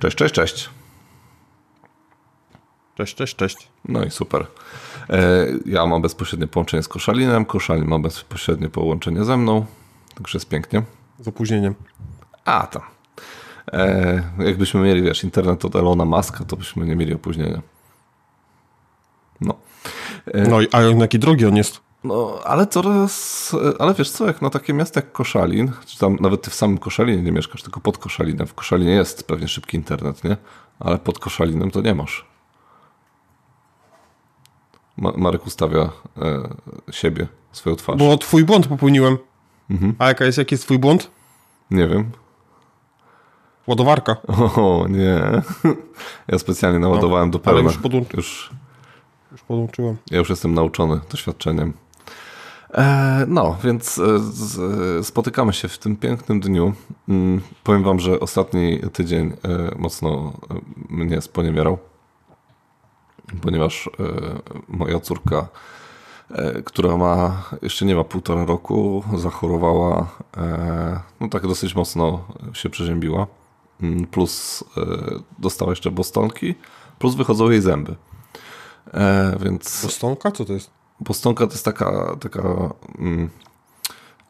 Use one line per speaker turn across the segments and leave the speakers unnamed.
Cześć, cześć, cześć.
Cześć, cześć, cześć.
No i super. E, ja mam bezpośrednie połączenie z Koszalinem, Koszalin ma bezpośrednie połączenie ze mną, także jest pięknie.
Z opóźnieniem.
A, tam. E, jakbyśmy mieli, wiesz, internet od Elona Muska, to byśmy nie mieli opóźnienia. No.
E, no i a jaki drogi on jest?
No, ale coraz, ale wiesz co, jak na takie miasta jak Koszalin, czy tam nawet ty w samym Koszalinie nie mieszkasz, tylko pod Koszalinem. W Koszalinie jest pewnie szybki internet, nie? Ale pod Koszalinem to nie masz. Ma Marek ustawia e, siebie, swoją twarz.
Bo twój błąd popełniłem. Mhm. A jaka jest, jaki jest twój błąd?
Nie wiem.
Ładowarka.
O nie. Ja specjalnie naładowałem no, do pełna.
już, podłączy... już, już podłączyłem.
Ja już jestem nauczony doświadczeniem. E, no, więc e, spotykamy się w tym pięknym dniu. Mm, powiem wam, że ostatni tydzień e, mocno mnie sponiewierał, ponieważ moja córka, która ma jeszcze nie ma półtora roku, zachorowała, no tak dosyć mocno się przeziębiła, mm, plus dostała jeszcze bostonki, plus wychodzą jej zęby. Więc...
Bostonka? Co to jest?
Bostonka to jest taka, taka mm,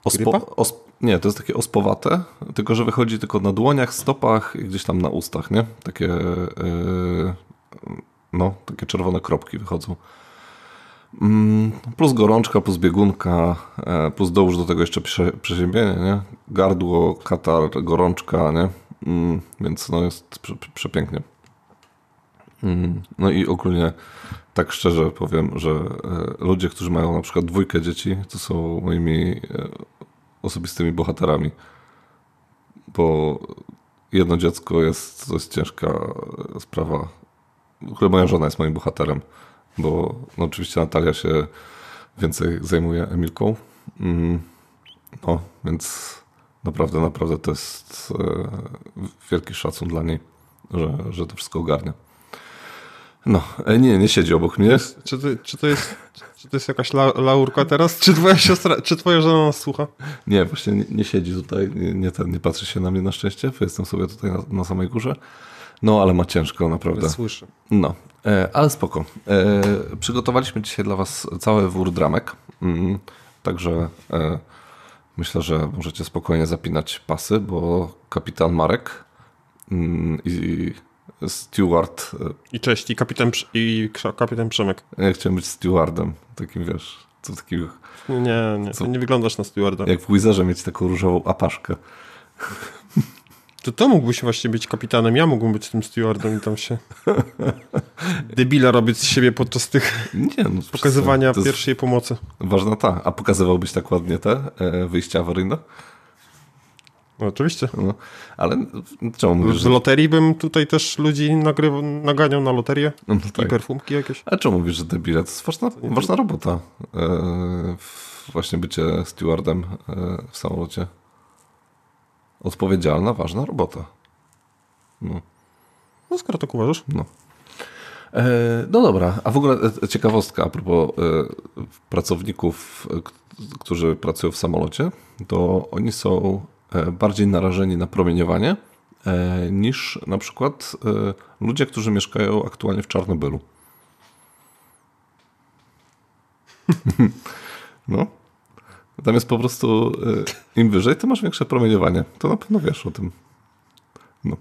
ospo, osp, nie, to jest takie ospowate, tylko że wychodzi tylko na dłoniach, stopach i gdzieś tam na ustach, nie? Takie yy, no, takie czerwone kropki wychodzą. Mm, plus gorączka, plus biegunka, e, plus dołóż do tego jeszcze prze, przeziębienie, nie? Gardło, katar, gorączka, nie? Mm, więc no jest prze, przepięknie. Mm, no i ogólnie tak szczerze powiem, że e, ludzie, którzy mają na przykład dwójkę dzieci, to są moimi e, osobistymi bohaterami. Bo jedno dziecko jest, to ciężka sprawa. W ogóle moja żona jest moim bohaterem, bo no oczywiście Natalia się więcej zajmuje Emilką. Mm, no, więc naprawdę, naprawdę to jest e, wielki szacun dla niej, że, że to wszystko ogarnia. No, e, nie, nie siedzi obok mnie.
Czy to, czy to, jest, czy to jest jakaś la, laurka teraz? Czy twoja siostra, czy twoja żona nas słucha?
Nie, właśnie nie, nie siedzi tutaj, nie, nie, ten, nie patrzy się na mnie na szczęście, jestem sobie tutaj na, na samej górze. No, ale ma ciężko, naprawdę.
Słyszę.
No, e, ale spoko. E, przygotowaliśmy dzisiaj dla was cały wór dramek, mm, także e, myślę, że możecie spokojnie zapinać pasy, bo kapitan Marek mm, i steward.
E, I cześć, i kapitan, i kapitan Przemek.
Ja chciałem być stewardem, takim wiesz, co takiego...
Nie, nie, co, nie wyglądasz na stewarda.
Jak w Wizerze mieć taką różową apaszkę.
To to mógłbyś właśnie być kapitanem, ja mógłbym być tym stewardem i tam się debila robić z siebie podczas tych nie, no, pokazywania pierwszej pomocy.
Ważna ta. A pokazywałbyś tak ładnie te e, wyjścia awaryjne?
No, oczywiście. No,
ale czemu mówisz?
W loterii bym tutaj też ludzi nagryw, naganiał na loterię no, tak. i perfumki jakieś.
A czemu mówisz, że debile? To jest ważna, ważna robota. E, właśnie bycie stewardem e, w samolocie. Odpowiedzialna, ważna robota.
No, no skoro tak uważasz.
No. E, no dobra, a w ogóle ciekawostka a propos pracowników, którzy pracują w samolocie, to oni są bardziej narażeni na promieniowanie e, niż na przykład e, ludzie, którzy mieszkają aktualnie w Czarnobylu. No. Jest po prostu im wyżej, to masz większe promieniowanie. To na pewno wiesz o tym. No.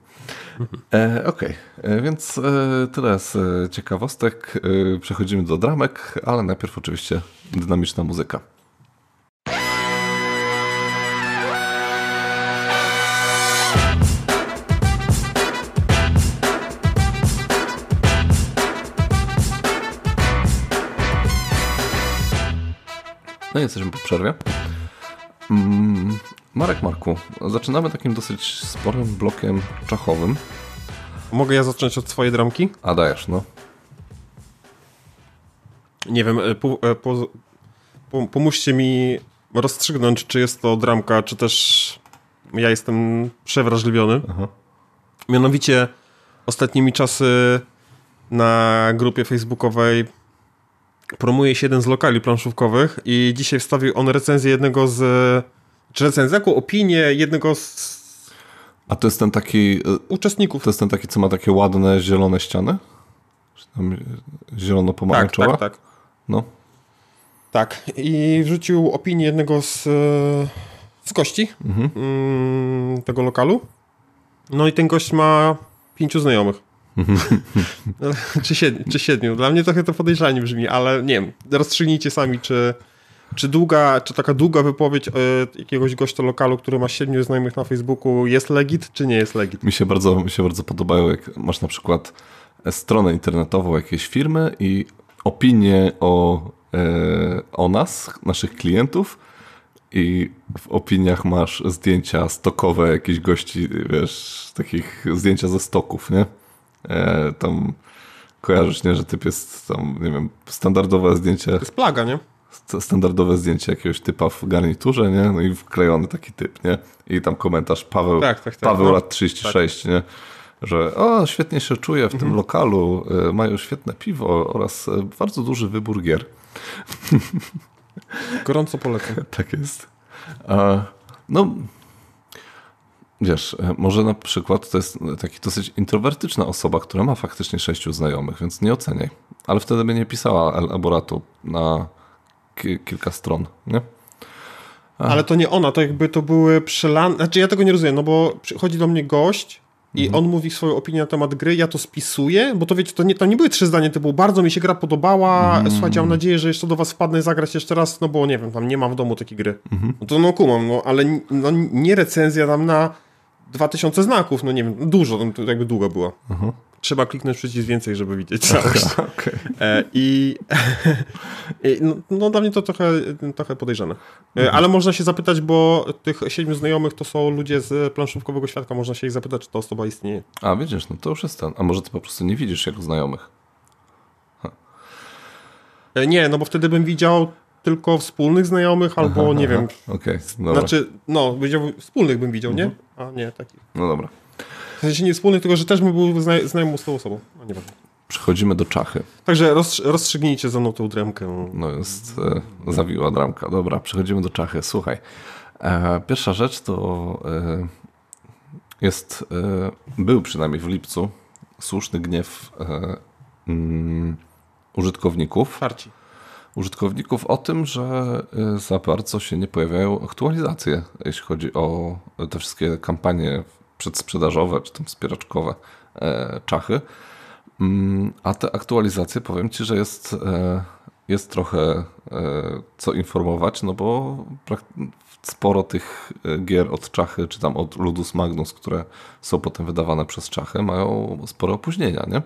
E, Okej, okay. więc e, tyle z ciekawostek. E, przechodzimy do dramek, ale najpierw oczywiście dynamiczna muzyka. No jesteśmy po przerwie. Mm, Marek Marku, zaczynamy takim dosyć sporym blokiem czachowym.
Mogę ja zacząć od swojej dramki?
A dajesz, no.
Nie wiem, e, po, e, po, po, pomóżcie mi rozstrzygnąć, czy jest to dramka, czy też ja jestem przewrażliwiony. Aha. Mianowicie ostatnimi czasy na grupie facebookowej promuje się jeden z lokali planszówkowych i dzisiaj wstawił on recenzję jednego z... czy recenzję, jaką opinię jednego z
A to jest ten taki... E,
Uczestników.
To jest ten taki, co ma takie ładne, zielone ściany? Zielono-pomarańczowa?
Tak, tak, tak.
No.
Tak. I wrzucił opinię jednego z, e, z gości mhm. Mm, tego lokalu. No i ten gość ma pięciu znajomych. czy, siedmiu, czy siedmiu. Dla mnie trochę to podejrzanie brzmi, ale nie wiem. Rozstrzygnijcie sami, czy, czy długa, czy taka długa wypowiedź y, jakiegoś gościa lokalu, który ma siedmiu znajomych na Facebooku jest legit, czy nie jest legit?
Mi się bardzo, mi się bardzo podobają, jak masz na przykład stronę internetową jakiejś firmy i opinie o, e, o nas, naszych klientów i w opiniach masz zdjęcia stokowe jakichś gości, wiesz, takich zdjęcia ze stoków, nie? E, tam kojarzysz, nie, że typ jest tam, nie wiem, standardowe zdjęcie. To
jest plaga, nie?
Standardowe zdjęcie jakiegoś typa w garniturze, nie? No i wklejony taki typ, nie? I tam komentarz Paweł, tak, tak, tak, Paweł no. lat 36, tak. nie? Że o, świetnie się czuję w mhm. tym lokalu, y, mają świetne piwo oraz y, bardzo duży wybór gier.
Gorąco polecam.
tak jest. A, no, Wiesz, e, może na przykład to jest taki dosyć introwertyczna osoba, która ma faktycznie sześciu znajomych, więc nie oceniaj. Ale wtedy by nie pisała elaboratu na ki kilka stron, nie?
Ale to nie ona, to jakby to były przelane. Znaczy ja tego nie rozumiem, no bo przychodzi do mnie gość i mhm. on mówi swoją opinię na temat gry, ja to spisuję, bo to wiecie, to nie, tam nie były trzy zdania, było bardzo mi się gra podobała, mhm. słuchajcie, mam nadzieję, że jeszcze do was wpadnę zagrać jeszcze raz, no bo nie wiem, tam nie mam w domu takiej gry. Mhm. No to no kumam, no ale no, nie recenzja tam na 2000 znaków, no nie wiem, dużo, no to jakby długo było. Uh-huh. Trzeba kliknąć przycisk więcej, żeby widzieć całość. okay. e, I, no, no, dla mnie to trochę, trochę podejrzane. E, mhm. ale można się zapytać, bo tych siedmiu znajomych to są ludzie z planszówkowego świadka, można się ich zapytać, czy ta osoba istnieje.
A widzisz, no to już jest ten. A może ty po prostu nie widzisz jego znajomych?
E, nie, no bo wtedy bym widział tylko wspólnych znajomych, albo aha, nie aha. wiem.
Okej,
okay, Znaczy, no, wspólnych bym widział, mhm. nie? A nie, taki.
No dobra.
W sensie nie wspólnych, tylko że też bym był zna znajomą z tą osobą. A nie wiem.
Przechodzimy do czachy.
Także roz, rozstrzygnijcie za mną tą dremkę.
No jest e, zawiła dramka. Dobra, przechodzimy do czachy. Słuchaj, e, pierwsza rzecz to e, jest, e, był przynajmniej w lipcu słuszny gniew e, mm, użytkowników.
Farci
użytkowników o tym, że y, za bardzo się nie pojawiają aktualizacje, jeśli chodzi o te wszystkie kampanie przedsprzedażowe czy tam wspieraczkowe e, czachy. Mm, a te aktualizacje, powiem Ci, że jest, e, jest trochę e, co informować, no bo sporo tych gier od czachy, czy tam od Ludus Magnus, które są potem wydawane przez czachy, mają spore opóźnienia, nie?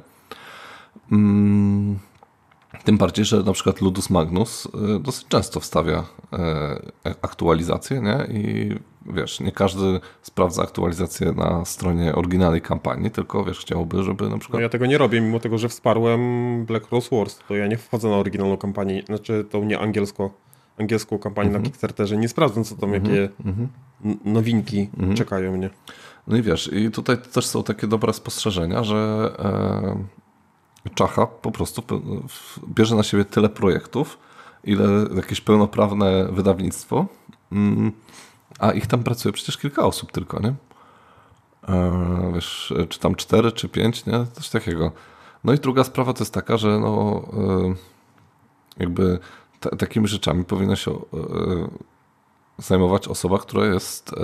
Tym bardziej, że na przykład Ludus Magnus y, dosyć często wstawia y, aktualizacje, nie? I wiesz, nie każdy sprawdza aktualizację na stronie oryginalnej kampanii, tylko wiesz, chciałby, żeby na przykład...
No ja tego nie robię, mimo tego, że wsparłem Black Rose Wars, to ja nie wchodzę na oryginalną kampanię, znaczy tą nie angielsko, angielską kampanię mm -hmm. na mhm. Kickstarterze, nie sprawdzam, co tam, mm -hmm. jakie mm -hmm. nowinki mhm. czekają mnie.
No i wiesz, i tutaj też są takie dobre spostrzeżenia, że e, Czacha po prostu bierze na siebie tyle projektów, ile jakieś pełnoprawne wydawnictwo, mm, a ich tam pracuje przecież kilka osób tylko, nie? E, wiesz, czy tam cztery, czy pięć, nie? Coś takiego. No i druga sprawa to jest taka, że no e, jakby takimi rzeczami powinna się e, zajmować osoba, która jest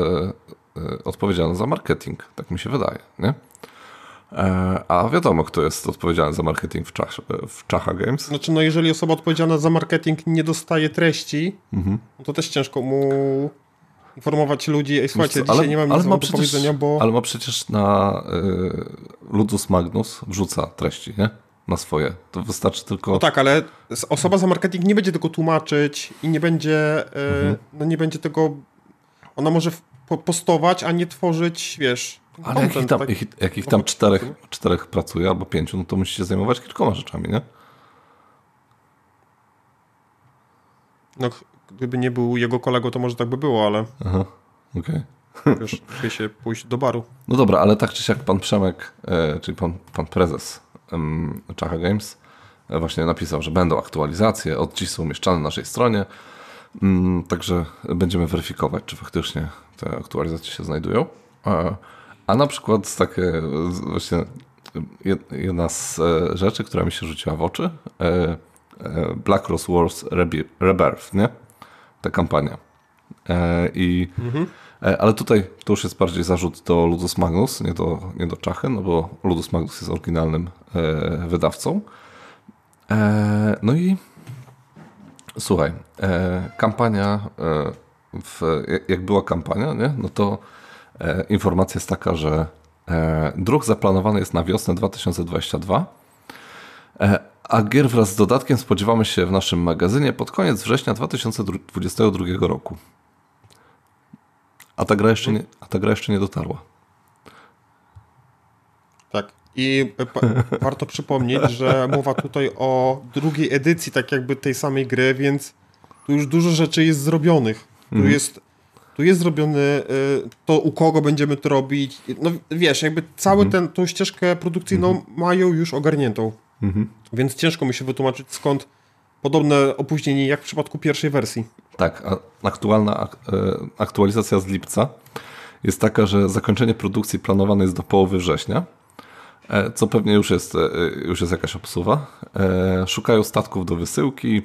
odpowiedzialna za marketing, tak mi się wydaje, nie? E, a wiadomo, kto jest odpowiedzialny za marketing w, Czach, w Czacha Games.
Znaczy, no jeżeli osoba odpowiedzialna za marketing nie dostaje treści, mhm. no to też ciężko mu informować ludzi, ej słuchajcie, ale, dzisiaj nie mam nic ma przecież, do powiedzenia, bo...
Ale ma przecież na y, Ludus Magnus wrzuca treści, nie? Na swoje. To wystarczy tylko...
No tak, ale osoba za marketing nie będzie tego tłumaczyć i nie będzie, y, mhm. no nie będzie tego... Ona może postować, a nie tworzyć, wiesz
ale jak ich tam, tak, jak, jak ich tam czterech, czterech pracuje albo pięciu, no to musicie się zajmować kilkoma rzeczami, nie?
No, gdyby nie był jego kolego, to może tak by było, ale...
Aha, okej.
Okay. Wiesz, się pójść do baru.
No dobra, ale tak czy siak pan Przemek, e, czyli pan, pan prezes e, Czacha Games e, właśnie napisał, że będą aktualizacje, od dziś są umieszczane na naszej stronie, także będziemy weryfikować, czy faktycznie te aktualizacje się znajdują. E, A na przykład takie właśnie jedna z rzeczy, która mi się rzuciła w oczy, Black Rose Wars Rebirth, nie? Ta kampania. I mhm. Ale tutaj to już jest bardziej zarzut do Ludus Magnus, nie do, nie do Czachy, no bo Ludus Magnus jest oryginalnym wydawcą. No i Słuchaj, e, kampania, e, w, jak była kampania, nie? no to e, informacja jest taka, że e, druk zaplanowany jest na wiosnę 2022, e, a gier wraz z dodatkiem spodziewamy się w naszym magazynie pod koniec września 2022 roku. A ta gra jeszcze nie, a ta gra jeszcze nie dotarła.
I warto przypomnieć, że mowa tutaj o drugiej edycji tak jakby tej samej gry, więc tu już dużo rzeczy jest zrobionych. Tu mhm. jest tu jest zrobiony y, to, u kogo będziemy to robić. No wiesz, jakby całą mhm. tą ścieżkę produkcyjną mhm. mają już ogarniętą. Mhm. Więc ciężko mi się wytłumaczyć skąd podobne opóźnienie jak w przypadku pierwszej wersji.
Tak, aktualna e, aktualizacja z lipca jest taka, że zakończenie produkcji planowane jest do połowy września co pewnie już jest, e, już jest jakaś obsuwa. E, szukają statków do wysyłki,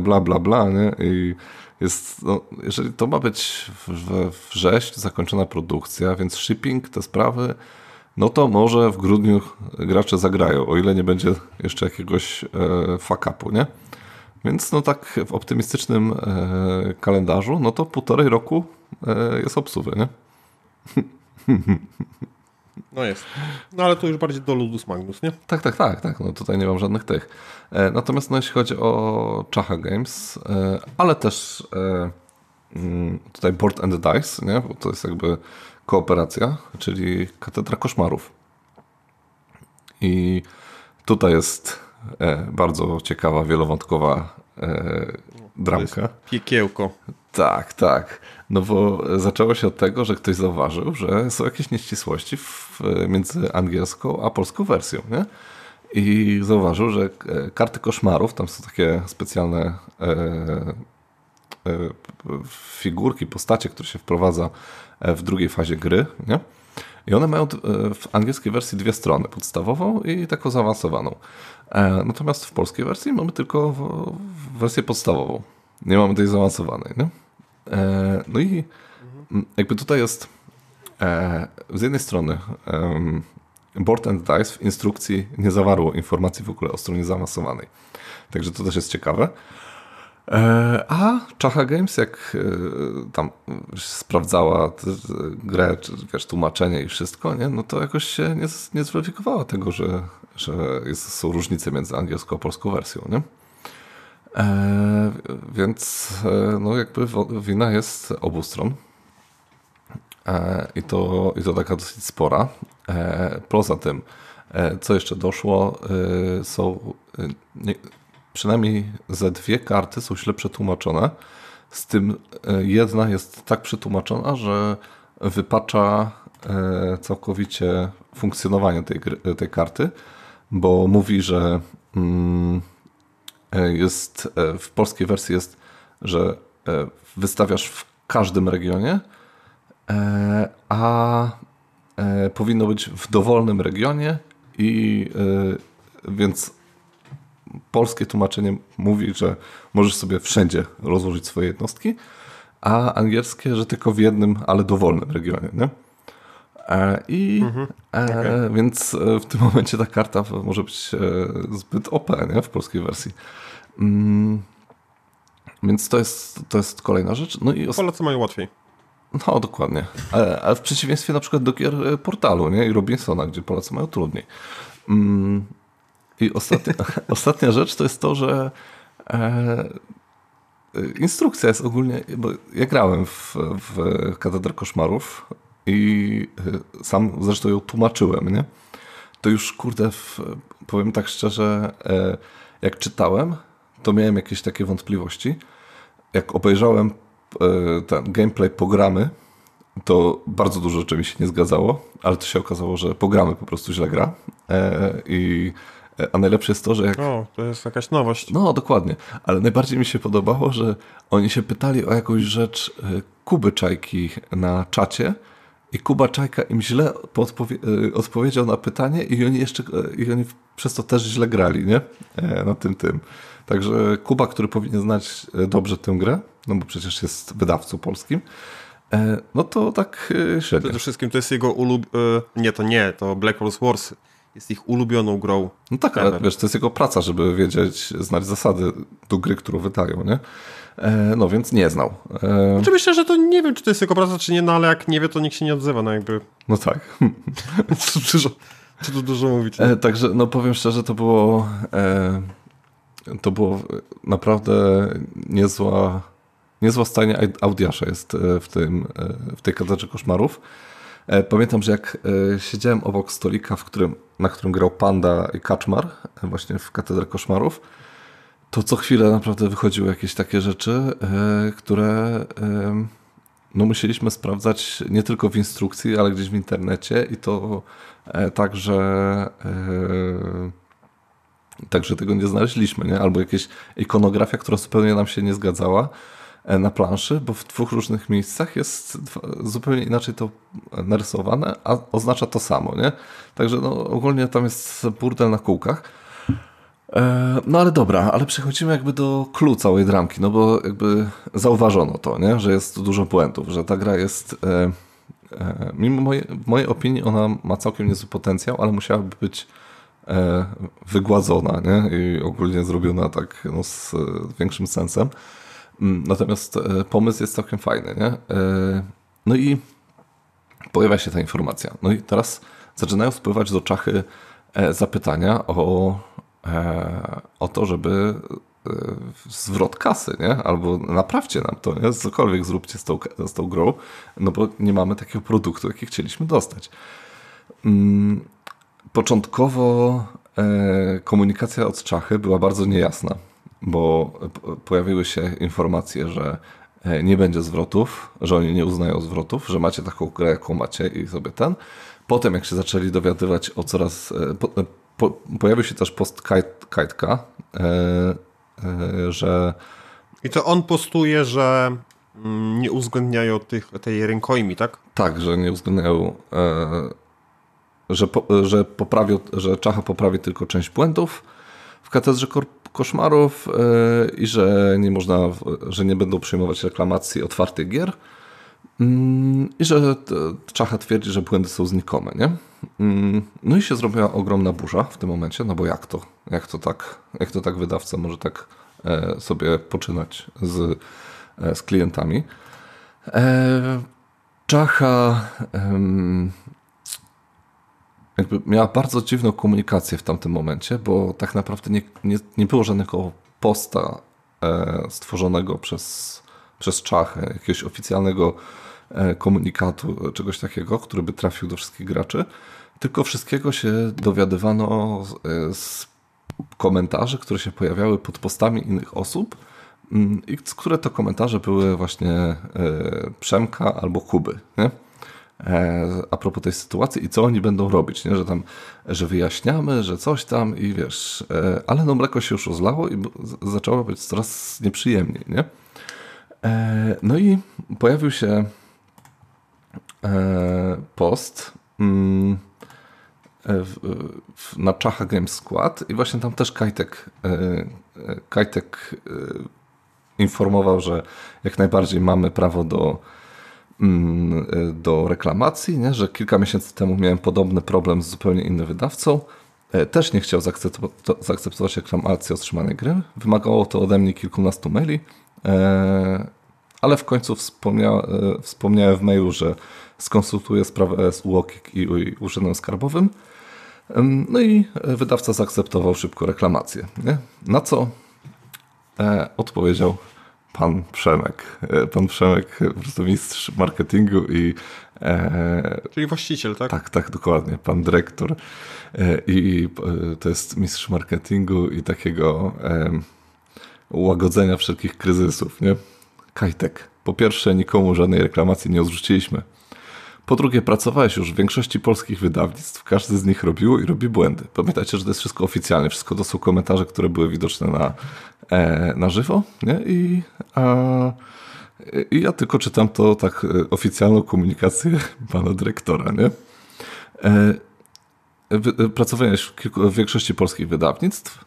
bla, bla, bla, nie? I jest, no, jeżeli to ma być we wrześniu zakończona produkcja, więc shipping, te sprawy, no to może w grudniu gracze zagrają, o ile nie będzie jeszcze jakiegoś e, nie? Więc no tak w optymistycznym e, kalendarzu, no to półtorej roku e, jest obsuwy, nie?
No jest. No ale to już bardziej do Ludus Magnus, nie?
Tak, tak, tak. tak. No tutaj nie mam żadnych tych. E, natomiast no, jeśli chodzi o Chacha Games, e, ale też e, mm, tutaj Board and Dice, nie? Bo to jest jakby kooperacja, czyli Katedra Koszmarów. I tutaj jest bardzo ciekawa, wielowątkowa dramka.
piekiełko.
Tak, tak. No bo zaczęło się od tego, że ktoś zauważył, że są jakieś nieścisłości w, między angielską a polską wersją, nie? I zauważył, że e, karty koszmarów, tam są takie specjalne e, e, figurki, postacie, które się wprowadza e, w drugiej fazie gry, nie? I one mają e, w angielskiej wersji dwie strony, podstawową i taką zaawansowaną. Natomiast w polskiej wersji mamy tylko wersję podstawową. Nie mamy tej zaawansowanej. Nie? E, no i jakby tutaj jest e, z jednej strony Board and Dice w instrukcji nie zawarło informacji w ogóle o stronie zaawansowanej. Także to też jest ciekawe. E, a Czacha Games, jak tam sprawdzała grę, czy wiesz, tłumaczenie i wszystko, nie? no to jakoś się nie, nie zweryfikowała tego, że, że jest, są różnice między angielską a polską wersją. Nie? E, więc e, no jakby wina jest obu stron. E, I to, I to taka dosyć spora. Poza tym, co jeszcze doszło, są nie, przynajmniej ze dwie karty są źle przetłumaczone. Z tym jedna jest tak przetłumaczona, że wypacza całkowicie funkcjonowanie tej, tej karty, bo mówi, że mm, jest e, w polskiej wersji jest, że e, wystawiasz w każdym regionie, a powinno być w dowolnym regionie i więc polskie tłumaczenie mówi, że możesz sobie wszędzie rozłożyć swoje jednostki, a angielskie, że tylko w jednym, ale dowolnym regionie. Nie? I mhm. okay. więc w tym momencie ta karta może być zbyt OP nie? w polskiej wersji. Mm, więc to jest, to jest kolejna rzecz. No i
Polacy mają łatwiej.
No, dokładnie. Ale, ale, w przeciwieństwie na przykład do gier e, portalu nie? i Robinsona, gdzie Polacy mają trudniej. Mm, I ostatnia, ostatnia rzecz to jest to, że e, instrukcja jest ogólnie, bo ja grałem w, w Katedrę Koszmarów i e, sam zresztą ją tłumaczyłem, nie? To już, kurde, w, powiem tak szczerze, e, jak czytałem, to miałem jakieś takie wątpliwości. Jak obejrzałem e, ten gameplay programy, to bardzo dużo rzeczy mi się nie zgadzało, ale to się okazało, że programy po prostu źle gra. E, I e, a najlepsze jest to, że jak...
O, to jest jakaś nowość.
No, dokładnie. Ale najbardziej mi się podobało, że oni się pytali o jakąś rzecz Kuby Czajki na czacie i Kuba Czajka im źle odpowie- e, odpowiedział na pytanie i oni jeszcze i oni przez to też źle grali, nie? Na tym tym. Także Kuba, który powinien znać dobrze tę grę, no bo przecież jest wydawcą polskim, no to tak średnio.
Przede wszystkim to jest jego ulub... Nie, to nie, to Black Ops Wars jest ich ulubioną grą.
No tak, ale wiesz, to jest jego praca, żeby wiedzieć, znać zasady do gry, którą wydają, nie? E, no więc nie znał.
E... Znaczy myślę, że to nie wiem, czy to jest jego praca, czy nie, no ale jak nie wie, to nikt się nie odzywa, no jakby.
No tak.
dużo, czy to dużo mówić?
E, także, no powiem szczerze, to było e, to było naprawdę niezła niezła stajnia Audiasza jest e, w, tym, e, w tej kadrze koszmarów. Pamiętam, że jak siedziałem obok stolika, w którym, na którym grał Panda i Kaczmar, właśnie w Katedrze Koszmarów, to co chwilę naprawdę wychodziły jakieś takie rzeczy, e, które e, no musieliśmy sprawdzać nie tylko w instrukcji, ale gdzieś w internecie i to e, także także tego nie znaleźliśmy, nie? albo jakieś ikonografia, która zupełnie nam się nie zgadzała na planszy, bo w dwóch różnych miejscach jest zupełnie inaczej to narysowane, a oznacza to samo, nie? Także no, ogólnie tam jest burdel na kółkach. E, no ale dobra, ale przechodzimy jakby do clue całej dramki, no bo jakby zauważono to, nie? że jest dużo błędów, że ta gra jest, e, e, mimo mojej, mojej opinii ona ma całkiem niezły potencjał, ale musiałaby być e, wygładzona nie? i ogólnie zrobiona tak no, z większym sensem. Mm, natomiast e, pomysł jest całkiem fajny. Nie? E, no i pojawia się ta informacja. No i teraz zaczynają wpływać do czachy zapytania o E, o to, żeby e, zwrot kasy, nie? Albo naprawcie nam to, nie? Cokolwiek zróbcie z tą, z tą grą, no bo nie mamy takiego produktu, jaki chcieliśmy dostać. Początkowo e, komunikacja od Czachy była bardzo niejasna, bo pojawiły się informacje, że nie będzie zwrotów, że oni nie uznają zwrotów, że macie taką grę, jaką macie i sobie ten. Potem, jak się zaczęli dowiadywać o coraz po, pojawił się też post Kajtka, e, e, że...
I to on postuje, że mm, nie uwzględniają tych, tej rękojmi, tak?
Tak, że nie uwzględniają, e, że, po, że, że Czacha poprawi tylko część błędów w katedrze koszmarów i że nie można, że nie będą przyjmować reklamacji otwartych gier Mm, I że Czacha twierdzi, że błędy są znikome, nie? Mm, no i się zrobiła ogromna burza w tym momencie, no bo jak to? Jak to tak, jak to tak wydawca może tak e, sobie poczynać z, e, z klientami? Czacha jakby miała bardzo dziwną komunikację w tamtym momencie, bo tak naprawdę nie, nie, nie było żadnego posta stworzonego przez, przez Czachę, jakiegoś oficjalnego E, komunikatu, czegoś takiego, który by trafił do wszystkich graczy, tylko wszystkiego się dowiadywano z, z komentarzy, które się pojawiały pod postami innych osób mm, i które to komentarze były właśnie e, Przemka albo Kuby, nie? E, a propos tej sytuacji i co oni będą robić, nie? że tam, że wyjaśniamy, że coś tam i wiesz, ale no mleko się już rozlało i zaczęło być coraz nieprzyjemniej, nie? No i pojawił się E, post mm, e, na Czacha Games Skład i właśnie tam też Kajtek, e, Kajtek informował, że jak najbardziej mamy prawo do, do reklamacji, nie? że kilka miesięcy temu miałem podobny problem z zupełnie innym wydawcą. Też nie chciał zaakceptować reklamacji otrzymanej gry. Wymagało to ode mnie kilkunastu maili, ale w końcu wspomnia, wspomniałem w mailu, że skonsultuje sprawę z UOKiK i Urzędem Skarbowym. No i wydawca zaakceptował szybko reklamację. Nie? Na co e, odpowiedział pan Przemek. E, pan Przemek, po prostu mistrz marketingu i...
E, Czyli właściciel, tak?
Tak, tak, dokładnie. Pan dyrektor e, i e, to jest mistrz marketingu i takiego e, łagodzenia wszelkich kryzysów, nie? Kajtek. Po pierwsze, nikomu żadnej reklamacji nie odrzuciliśmy. Po drugie, pracowałeś już w większości polskich wydawnictw, każdy z nich robił i robi błędy. Pamiętajcie, że to jest wszystko oficjalnie, wszystko to są komentarze, które były widoczne na, e, na żywo. Nie? I a, I ja tylko czytam to tak e, oficjalną komunikację pana dyrektora, nie? Pracowałeś w, kilku, w większości polskich wydawnictw.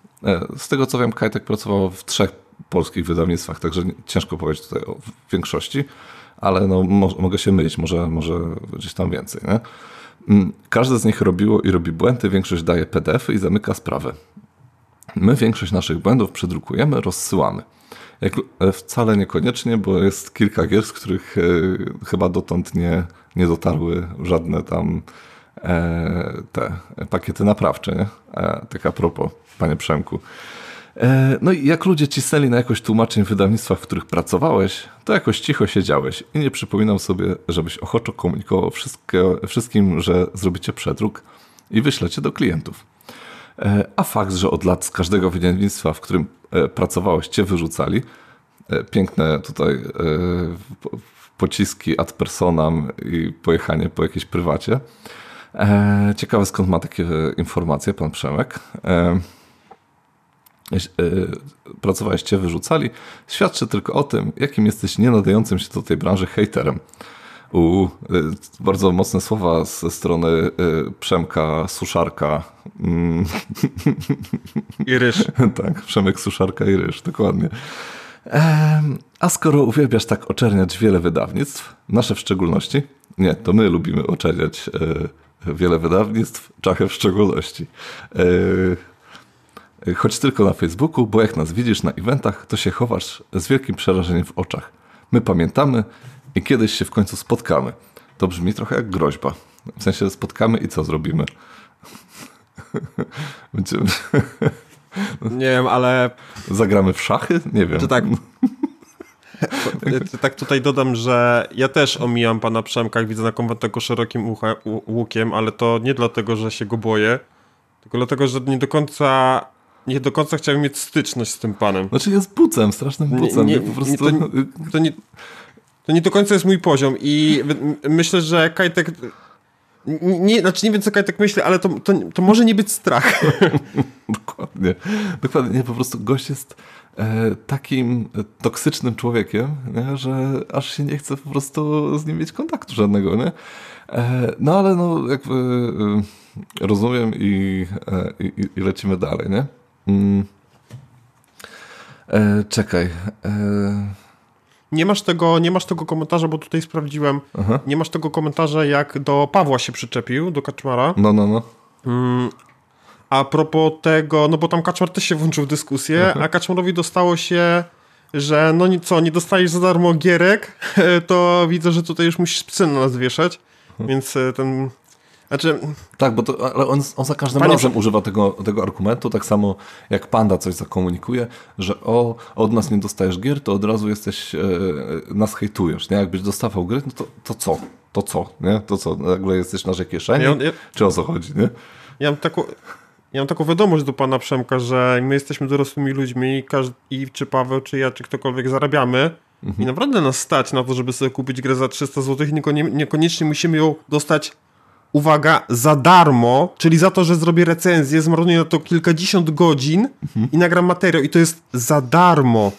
Z tego co wiem, Kajtek pracował w trzech polskich wydawnictwach, także ciężko powiedzieć tutaj o większości, ale no, mo mogę się mylić, może, może gdzieś tam więcej. Nie? Mm, każde z nich robiło i robi błędy, większość daje PDF-y i zamyka sprawę. My większość naszych błędów przedrukujemy, rozsyłamy. Jak, e, wcale niekoniecznie, bo jest kilka gier, z których e, chyba dotąd nie, nie dotarły żadne tam e, te pakiety naprawcze. Nie? E, tak a propos, panie Przemku. E, no i jak ludzie cisnęli na jakość tłumaczeń w wydawnictwach, w których pracowałeś, to jakoś cicho siedziałeś i nie przypominam sobie, żebyś ochoczo komunikował wszystkim, że zrobicie przedruk i wyślecie do klientów. E, a fakt, że od lat z każdego wydawnictwa, w którym e, pracowałeś, cię wyrzucali, piękne tutaj pociski ad personam i pojechanie po jakiejś prywacie. Ciekawe skąd ma takie informacje pan Przemek. E, pracowałeś, cię wyrzucali, świadczy tylko o tym, jakim jesteś nienadającym się do tej branży hejterem. U, e, bardzo mocne słowa ze strony e, Przemka Suszarka.
Mm. I ryż.
tak, Przemek Suszarka i ryż, dokładnie. A skoro uwielbiasz tak oczerniać wiele wydawnictw, nasze w szczególności, nie, to my lubimy oczerniać wiele wydawnictw, Czachę w szczególności. Choć tylko na Facebooku, bo jak nas widzisz na eventach, to się chowasz z wielkim przerażeniem w oczach. My pamiętamy i kiedyś się w końcu spotkamy. To brzmi trochę jak groźba. W sensie spotkamy i co zrobimy?
Będziemy... Nie wiem, ale...
Zagramy w szachy? Nie wiem.
Czy tak... tak tutaj dodam, że ja też omijam pana Przemka, jak widzę na konwentach szerokim łukiem, ale to nie dlatego, że się go boję, tylko dlatego, że nie do końca nie do końca chciałem mieć styczność z tym panem.
Znaczy jest bucem, strasznym bucem. Nie, nie, po prostu...
to, to, nie, to nie do końca jest mój poziom i myślę, że Kajtek... Nie, znaczy nie wiem, co Kajtek myśli, ale to, to, to może nie być strach.
dokładnie. Dokładnie. Nie, po prostu gość jest e, takim toksycznym człowiekiem, nie, że aż się nie chce po prostu z nim mieć kontaktu żadnego, nie? E, no ale no jakby e, rozumiem i, e, i, i lecimy dalej, nie? Mm. E, czekaj. E...
Nie masz, tego, nie masz tego komentarza, bo tutaj sprawdziłem. Aha. Nie masz tego komentarza, jak do Pawła się przyczepił, do Kaczmara.
No, no, no. Mm,
a propos tego, no bo tam Kaczmar też się włączył w dyskusję, Aha. a Kaczmarowi dostało się, że no co, nie dostajesz za darmo gierek, to widzę, że tutaj już musisz psy na nas wieszać. Więc e, ten znaczy...
Tak, bo to, ale on, on za każdym Panie... razem używa tego, tego argumentu, tak samo jak Panda coś zakomunikuje, że o, od nas nie dostajesz gier, to od razu jesteś, e, nas hejtujesz, nie? Jakbyś dostawał gry, no to, to co? To co? Nie? To co? Nagle jesteś na kieszeni? Ja, ja... Czy o co chodzi, nie?
Ja mam taką... Ja mam taką wiadomość do pana Przemka, że my jesteśmy dorosłymi ludźmi i, każdy, i czy Paweł, czy ja, czy ktokolwiek zarabiamy mhm. i naprawdę nas stać na to, żeby sobie kupić grę za 300 zł niekoniecznie musimy ją dostać uwaga, za darmo, czyli za to, że zrobię recenzję, zmarnuję na to kilkadziesiąt godzin mhm. i nagram materiał i to jest za darmo.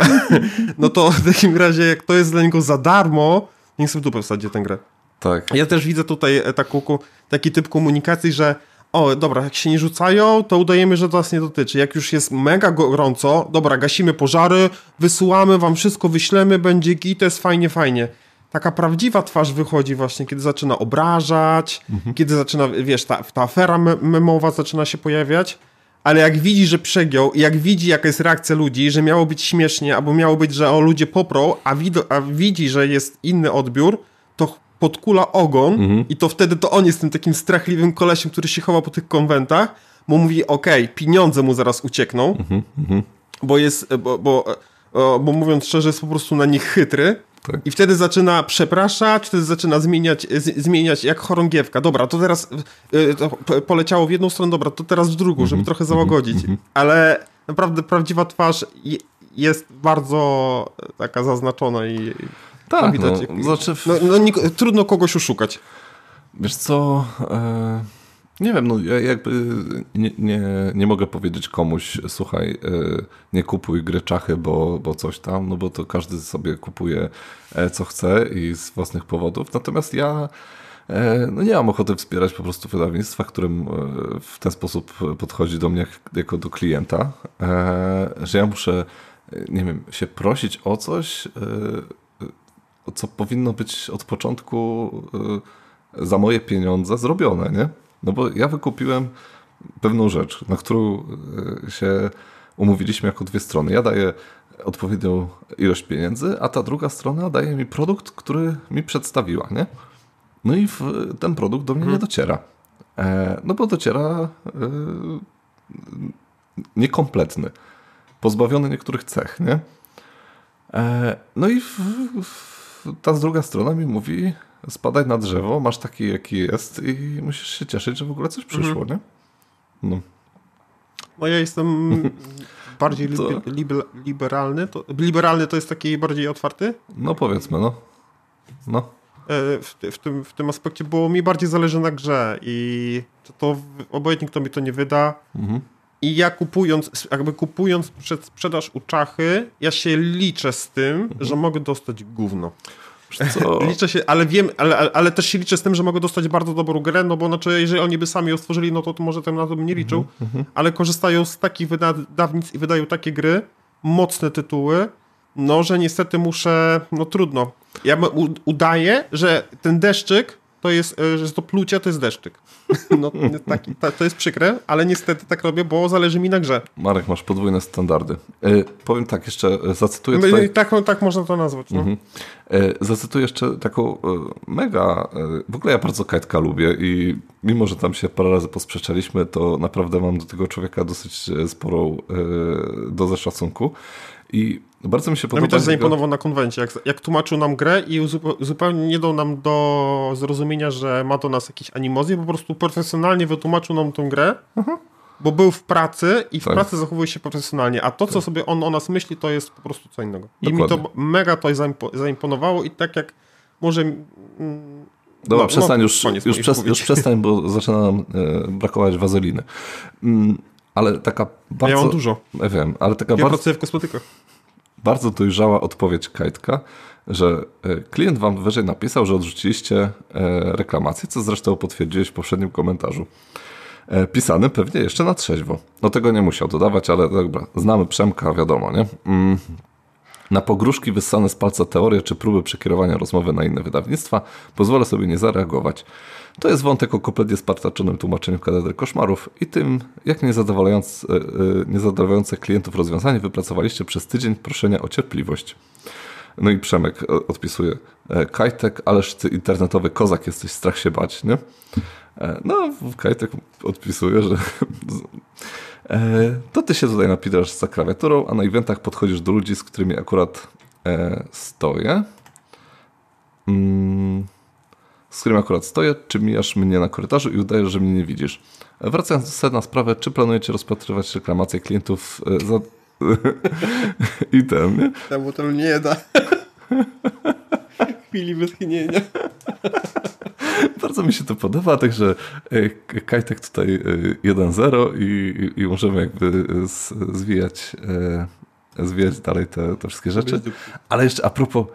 no to w takim razie, jak to jest dla niego za darmo, niech sobie dupę wsadzie tę grę.
Tak.
Ja też widzę tutaj e, taką, taki typ komunikacji, że o, dobra, jak się nie rzucają, to udajemy, że to nas nie dotyczy. Jak już jest mega gorąco, dobra, gasimy pożary, wysyłamy wam wszystko, wyślemy, będzie git, to jest fajnie, fajnie taka prawdziwa twarz wychodzi właśnie, kiedy zaczyna obrażać, mhm. kiedy zaczyna, wiesz, ta, ta afera memowa zaczyna się pojawiać, ale jak widzi, że przegiął i jak widzi, jaka jest reakcja ludzi, że miało być śmiesznie, albo miało być, że o ludzie poprą, a, wido, a widzi, że jest inny odbiór, to podkula ogon mhm. i to wtedy to on jest tym takim strachliwym kolesiem, który się chowa po tych konwentach, bo mówi, okej, okay, pieniądze mu zaraz uciekną, mhm. mhm. bo jest, bo, bo, bo mówiąc szczerze, jest po prostu na nich chytry, tak. I wtedy zaczyna przepraszać, wtedy zaczyna zmieniać, z, zmieniać jak chorągiewka. Dobra, to teraz y, to poleciało w jedną stronę, dobra, to teraz w drugą, żeby mm -hmm. trochę załagodzić. Mm -hmm. Ale naprawdę prawdziwa twarz jest bardzo taka zaznaczona i
tak, widać. No, znaczy...
no, no, trudno kogoś oszukać.
Wiesz co... E, Nie wiem, no ja jakby nie, nie, nie mogę powiedzieć komuś, słuchaj, nie kupuj gry czachy, bo, bo coś tam, no bo to każdy sobie kupuje co chce i z własnych powodów. Natomiast ja E, no nie mam ochoty wspierać po prostu wydawnictwa, którym e, w ten sposób podchodzi do mnie jak, jako do klienta, e, że ja muszę, nie wiem, się prosić o coś, co powinno być od początku za moje pieniądze zrobione, nie? No bo ja wykupiłem pewną rzecz, na którą się umówiliśmy jako dwie strony. Ja daję odpowiednią ilość pieniędzy, a ta druga strona daje mi produkt, który mi przedstawiła, nie? No i w, ten produkt do mnie hmm. nie mhm. dociera. E, no bo dociera e, niekompletny, pozbawiony niektórych cech, nie? E, no i w, w, ta druga strona mi mówi, spadaj na drzewo, masz taki jaki jest i musisz się cieszyć, że w ogóle coś przyszło, hmm. nie?
No. no ja jestem bardziej to... liber, liberalny. To, liberalny to jest taki bardziej otwarty?
No powiedzmy, no. No.
E, w, w, tym, w tym aspekcie, bo mi bardziej zależy na grze i to, to obojętnie kto mi to nie wyda. Mhm. I ja kupując, jakby kupując przed sprzedaż u czachy, ja się liczę z tym, mhm. że mogę dostać gówno. liczę się, ale wiem, ale, ale, też się liczę z tym, że mogę dostać bardzo dobrą grę, no bo znaczy, jeżeli oni by sami ją stworzyli, no to, to może ten na to bym nie liczył, mhm, mhm. ale korzystają z takich wydawnictw i wydają takie gry, mocne tytuły, no, że niestety muszę, no trudno. Ja udaję, że ten deszczyk to jest, e, że to plucie to jest deszczyk. No, to jest przykre, ale niestety tak robię, bo zależy mi na grze.
Marek, masz podwójne standardy. E, powiem tak, jeszcze e, zacytuję no tutaj...
Tak, tak można to nazwać. No. Mhm.
zacytuję jeszcze taką mega... w ogóle ja bardzo Kajtka lubię i mimo, że tam się parę razy posprzeczaliśmy, to naprawdę mam do tego człowieka dosyć sporą dozę szacunku. I bardzo mi się podoba.
No mi też zaimponował na konwencie, jak, jak tłumaczył nam grę i zupełnie nie dał nam do zrozumienia, że ma do nas jakieś animozje, po prostu profesjonalnie wytłumaczył nam tą grę, mhm. bo był w pracy i w tak. pracy zachowuje się profesjonalnie, a to, co tak. sobie on o nas myśli, to jest po prostu co innego. Dokładnie. I mi to mega to zaimponowało i tak jak może... Mm,
Dobra, no, przestań no, już, już, przez, już przestań, bo zaczyna nam e, brakować wazeliny. Mm, ale taka bardzo...
Ja mam dużo.
Ja wiem, ale taka
ja
bardzo...
pracuję w kosmetykach
bardzo dojrzała odpowiedź Kajtka, że e, klient wam wyżej napisał, że odrzuciliście e, reklamację, co zresztą potwierdziłeś w poprzednim komentarzu. E, pisany pewnie jeszcze na trzeźwo. No tego nie musiał dodawać, ale dobra, znamy Przemka, wiadomo, nie? Mm. Na pogróżki wyssane z palca teorie czy próby przekierowania rozmowy na inne wydawnictwa pozwolę sobie nie zareagować. To jest wątek o kompletnie spartaczonym tłumaczeniu katedry koszmarów i tym, jak niezadowalające, niezadowalające klientów rozwiązanie wypracowaliście przez tydzień proszenia o cierpliwość. No i Przemek e, odpisuje, e, Kajtek, ależ ty internetowy kozak jesteś, strach się bać, nie? E, no, Kajtek odpisuje, że to ty się tutaj napidasz za klawiaturą, a na eventach podchodzisz do ludzi, z którymi akurat stoję. Mm z którym akurat stoję, czy mijasz mnie na korytarzu i udajesz, że mnie nie widzisz. Wracając do sedna sprawy, czy planujecie rozpatrywać reklamacje klientów e, za... I ten, nie?
Ta to nie da. Chwili wytchnienia.
Bardzo mi się to podoba, także e, Kajtek tutaj 1-0 e, i, i, możemy jakby zwijać, zwijać dalej te, te wszystkie rzeczy. Ale jeszcze a propos,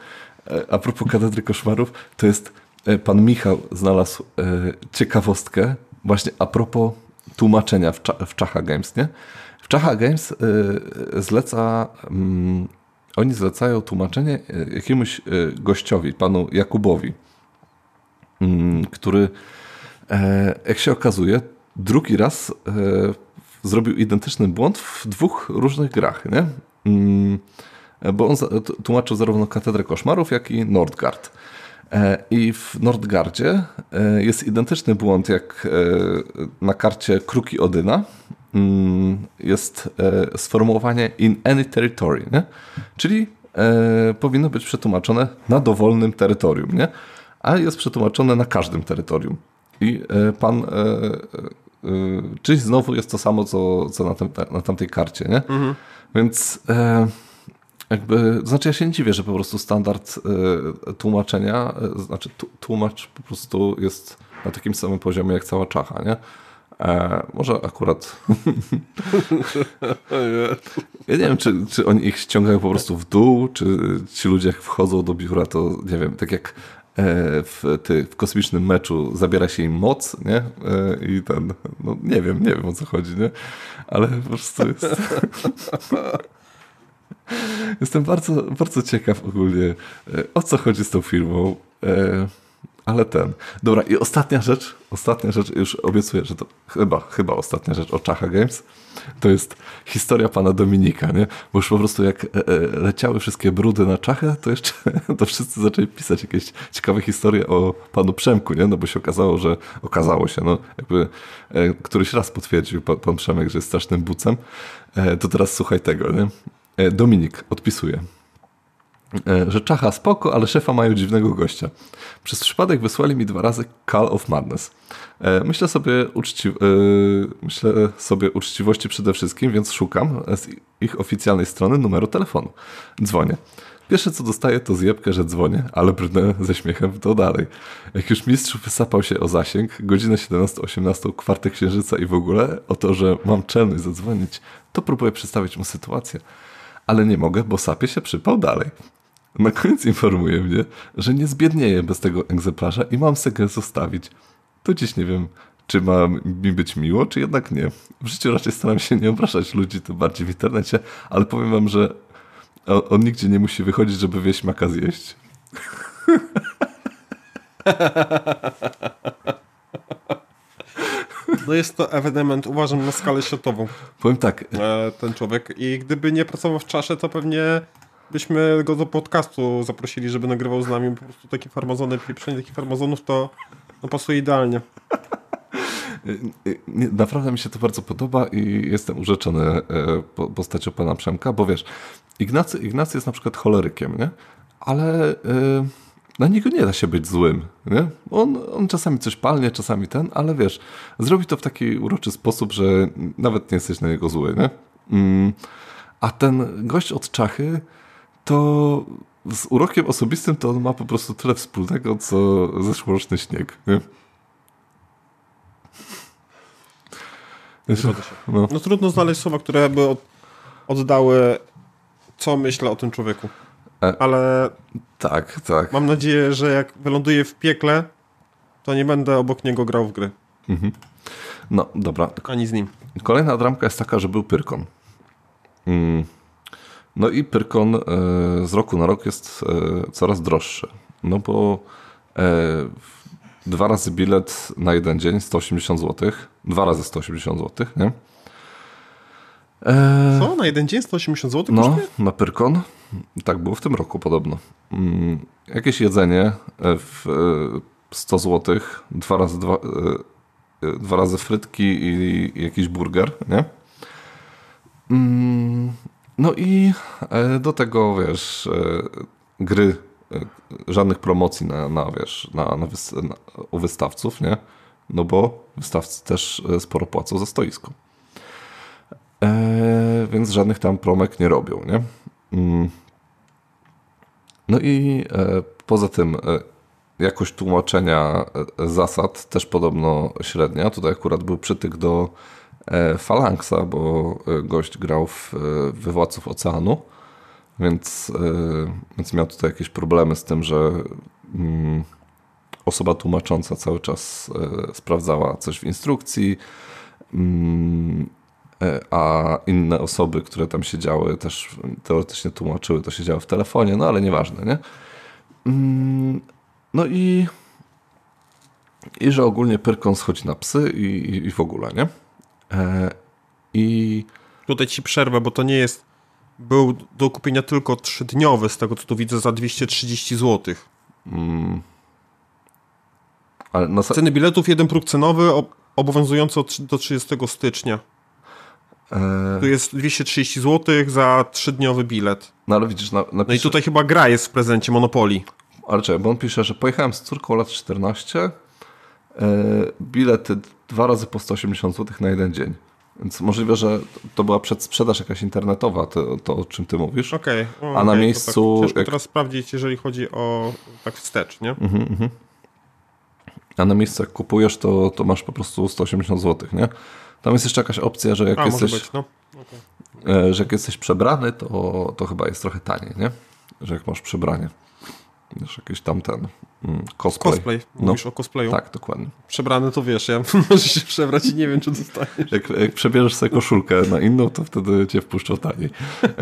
a propos katedry koszmarów, to jest E, pan Michał znalazł e, ciekawostkę właśnie a propos tłumaczenia w, w Czacha Games, nie? W Czacha Games e, zleca, mm, oni zlecają tłumaczenie jakiemuś gościowi, panu Jakubowi, który, jak się okazuje, drugi raz zrobił identyczny błąd w dwóch różnych grach, nie? Mm, bo on tłumaczył zarówno Katedrę Koszmarów, jak i Nordgard. E, I w Nordgardzie e, jest identyczny błąd jak e, na karcie Kruki Odyna. Mm, jest sformułowanie in any territory, nie? czyli powinno być przetłumaczone na dowolnym terytorium, nie? A jest przetłumaczone na każdym terytorium. I pan, czyli znowu jest to samo, co, co na, tem, na tamtej karcie, nie? Mhm. Więc jakby, znaczy ja się nie dziwię, że po prostu standard tłumaczenia, znaczy tłumacz po prostu jest na takim samym poziomie jak cała czacha, nie? E, może akurat. ja nie wiem, czy, czy oni ich ściągają po prostu w dół, czy ci ludzie jak wchodzą do biura, to nie wiem, tak jak e, w, ty, w kosmicznym meczu zabiera się im moc, nie? E, I ten, no nie wiem, nie wiem o co chodzi, nie? Ale po prostu jest... Jestem bardzo, bardzo ciekaw ogólnie, o co chodzi z tą firmą. Ale ten. Dobra, i ostatnia rzecz, ostatnia rzecz, już obiecuję, że to chyba, chyba ostatnia rzecz o Czacha Games, to jest historia pana Dominika, nie? Bo już po prostu jak e, e, leciały wszystkie brudy na Czachę, to jeszcze to wszyscy zaczęli pisać jakieś ciekawe historie o panu Przemku, nie? No bo się okazało, że okazało się, no jakby e, któryś raz potwierdził pan, pan Przemek, że jest strasznym bucem, to teraz słuchaj tego, nie? Dominik odpisuje. E, że czacha spoko, ale szefa mają dziwnego gościa. Przez przypadek wysłali mi dwa razy Call of Madness. E, myślę sobie, uczci... E, myślę sobie uczciwości przede wszystkim, więc szukam z ich oficjalnej strony numeru telefonu. Dzwonię. Pierwsze co dostaję to zjebkę, że dzwonię, ale brnę ze śmiechem to dalej. Jak już mistrz wysapał się o zasięg, godzina 17-18, kwartek księżyca i w ogóle o to, że mam czelność zadzwonić, to próbuję przedstawić mu sytuację. Ale nie mogę, bo sapie się przypał dalej. Na koniec informuje mnie, że nie zbiednieję bez tego egzemplarza i mam sobie zostawić. To dziś nie wiem, czy ma mi być miło, czy jednak nie. W życiu raczej staram się nie obrażać ludzi, tym bardziej w internecie, ale powiem wam, że on, on nigdzie nie musi wychodzić, żeby wieść maka zjeść.
No jest to ewenement, uważam, na skalę światową.
Powiem tak.
E, ten człowiek. I gdyby nie pracował w czasie, to pewnie byśmy go do podcastu zaprosili, żeby nagrywał z nami. Po prostu takie farmazony, pieprzenie takich farmazonów to no, pasuje idealnie.
Naprawdę mi się to bardzo podoba i jestem urzeczony e, postacią pana Przemka, bo wiesz, Ignacy, Ignacy jest na przykład cholerykiem, nie? ale e, na niego nie da się być złym. Nie? On, on czasami coś palnie, czasami ten, ale wiesz, zrobi to w taki uroczy sposób, że nawet nie jesteś na niego zły. Nie? Mm, a ten gość od czachy to z urokiem osobistym to on ma po prostu tyle wspólnego, co zeszłoroczny śnieg. Nie?
No. no. trudno znaleźć słowa, które by oddały, co myślę o tym człowieku. E, Ale
tak, tak.
Mam nadzieję, że jak wyląduję w piekle, to nie będę obok niego grał w gry. Mhm.
No, dobra.
Ani z nim.
Kolejna dramka jest taka, że był Pyrkon. Mm. No i Pyrkon e, z roku na rok jest e, coraz droższy. No bo e, dwa razy bilet na jeden dzień 180 zł. Dwa razy 180 zł, nie?
Co? Na jeden dzień 180 zł
No, na Pyrkon. Tak było w tym roku podobno. Mm, jakieś jedzenie w 100 zł, dwa razy, dwa, dwa razy frytki i jakiś burger, nie? Mm, no i e, do tego, wiesz, e, gry, e, żadnych promocji na, na wiesz, na, na, na, u wystawców, nie? No bo wystawcy też sporo płacą za stoisko. Więc żadnych tam promek nie robią, nie? Mm. No i e, poza tym e, jakość tłumaczenia zasad też podobno średnia. Tutaj akurat był przytyk do E, Phalanxa, bo e, gość grał w e, Wywładców Oceanu, więc, więc miał tutaj jakieś problemy z tym, że mm, osoba tłumacząca cały czas sprawdzała coś w instrukcji, mm, a inne osoby, które tam siedziały, też teoretycznie tłumaczyły, to siedziały w telefonie, no ale nieważne, nie? Mm, no i, i że ogólnie Pyrkon schodzi na psy i, i w ogóle, nie? E, I
tutaj ci przerwę, bo to nie jest. Był do kupienia tylko trzydniowy, z tego co tu widzę, za 230 zł. Mm. Ale na... Ceny biletów, jeden próg cenowy obowiązujący do 30 stycznia. E... Tu jest 230 zł za trzydniowy bilet.
No ale widzisz, na,
No i tutaj chyba gra jest w prezencie Monopoli.
Ale czekaj, bo on pisze, że pojechałem z córką lat 14, e, bilety dwa razy po 180 zł na jeden dzień. Więc możliwe, że to była przedsprzedaż jakaś internetowa, to, to o czym ty mówisz.
Okej.
Okay. A na miejscu...
Tak ciężko jak... teraz sprawdzić, jeżeli chodzi o tak wstecz, nie? Mhm, mhm.
a na miejscu jak kupujesz, to, to masz po prostu 180 zł, nie? Tam jest jeszcze jakaś opcja, że jak
A,
jesteś...
Być, no.
okay. Że jak jesteś przebrany, to, to chyba jest trochę taniej, nie? Że jak masz przebranie. Wiesz, jakiś tam ten mm, cosplay.
Cosplay, no. mówisz no, o cosplayu?
Tak, dokładnie.
Przebrany to wiesz, ja możesz się przebrać i nie wiem, czy dostaniesz.
Jak, jak przebierzesz sobie koszulkę na inną, to wtedy cię wpuszczą taniej.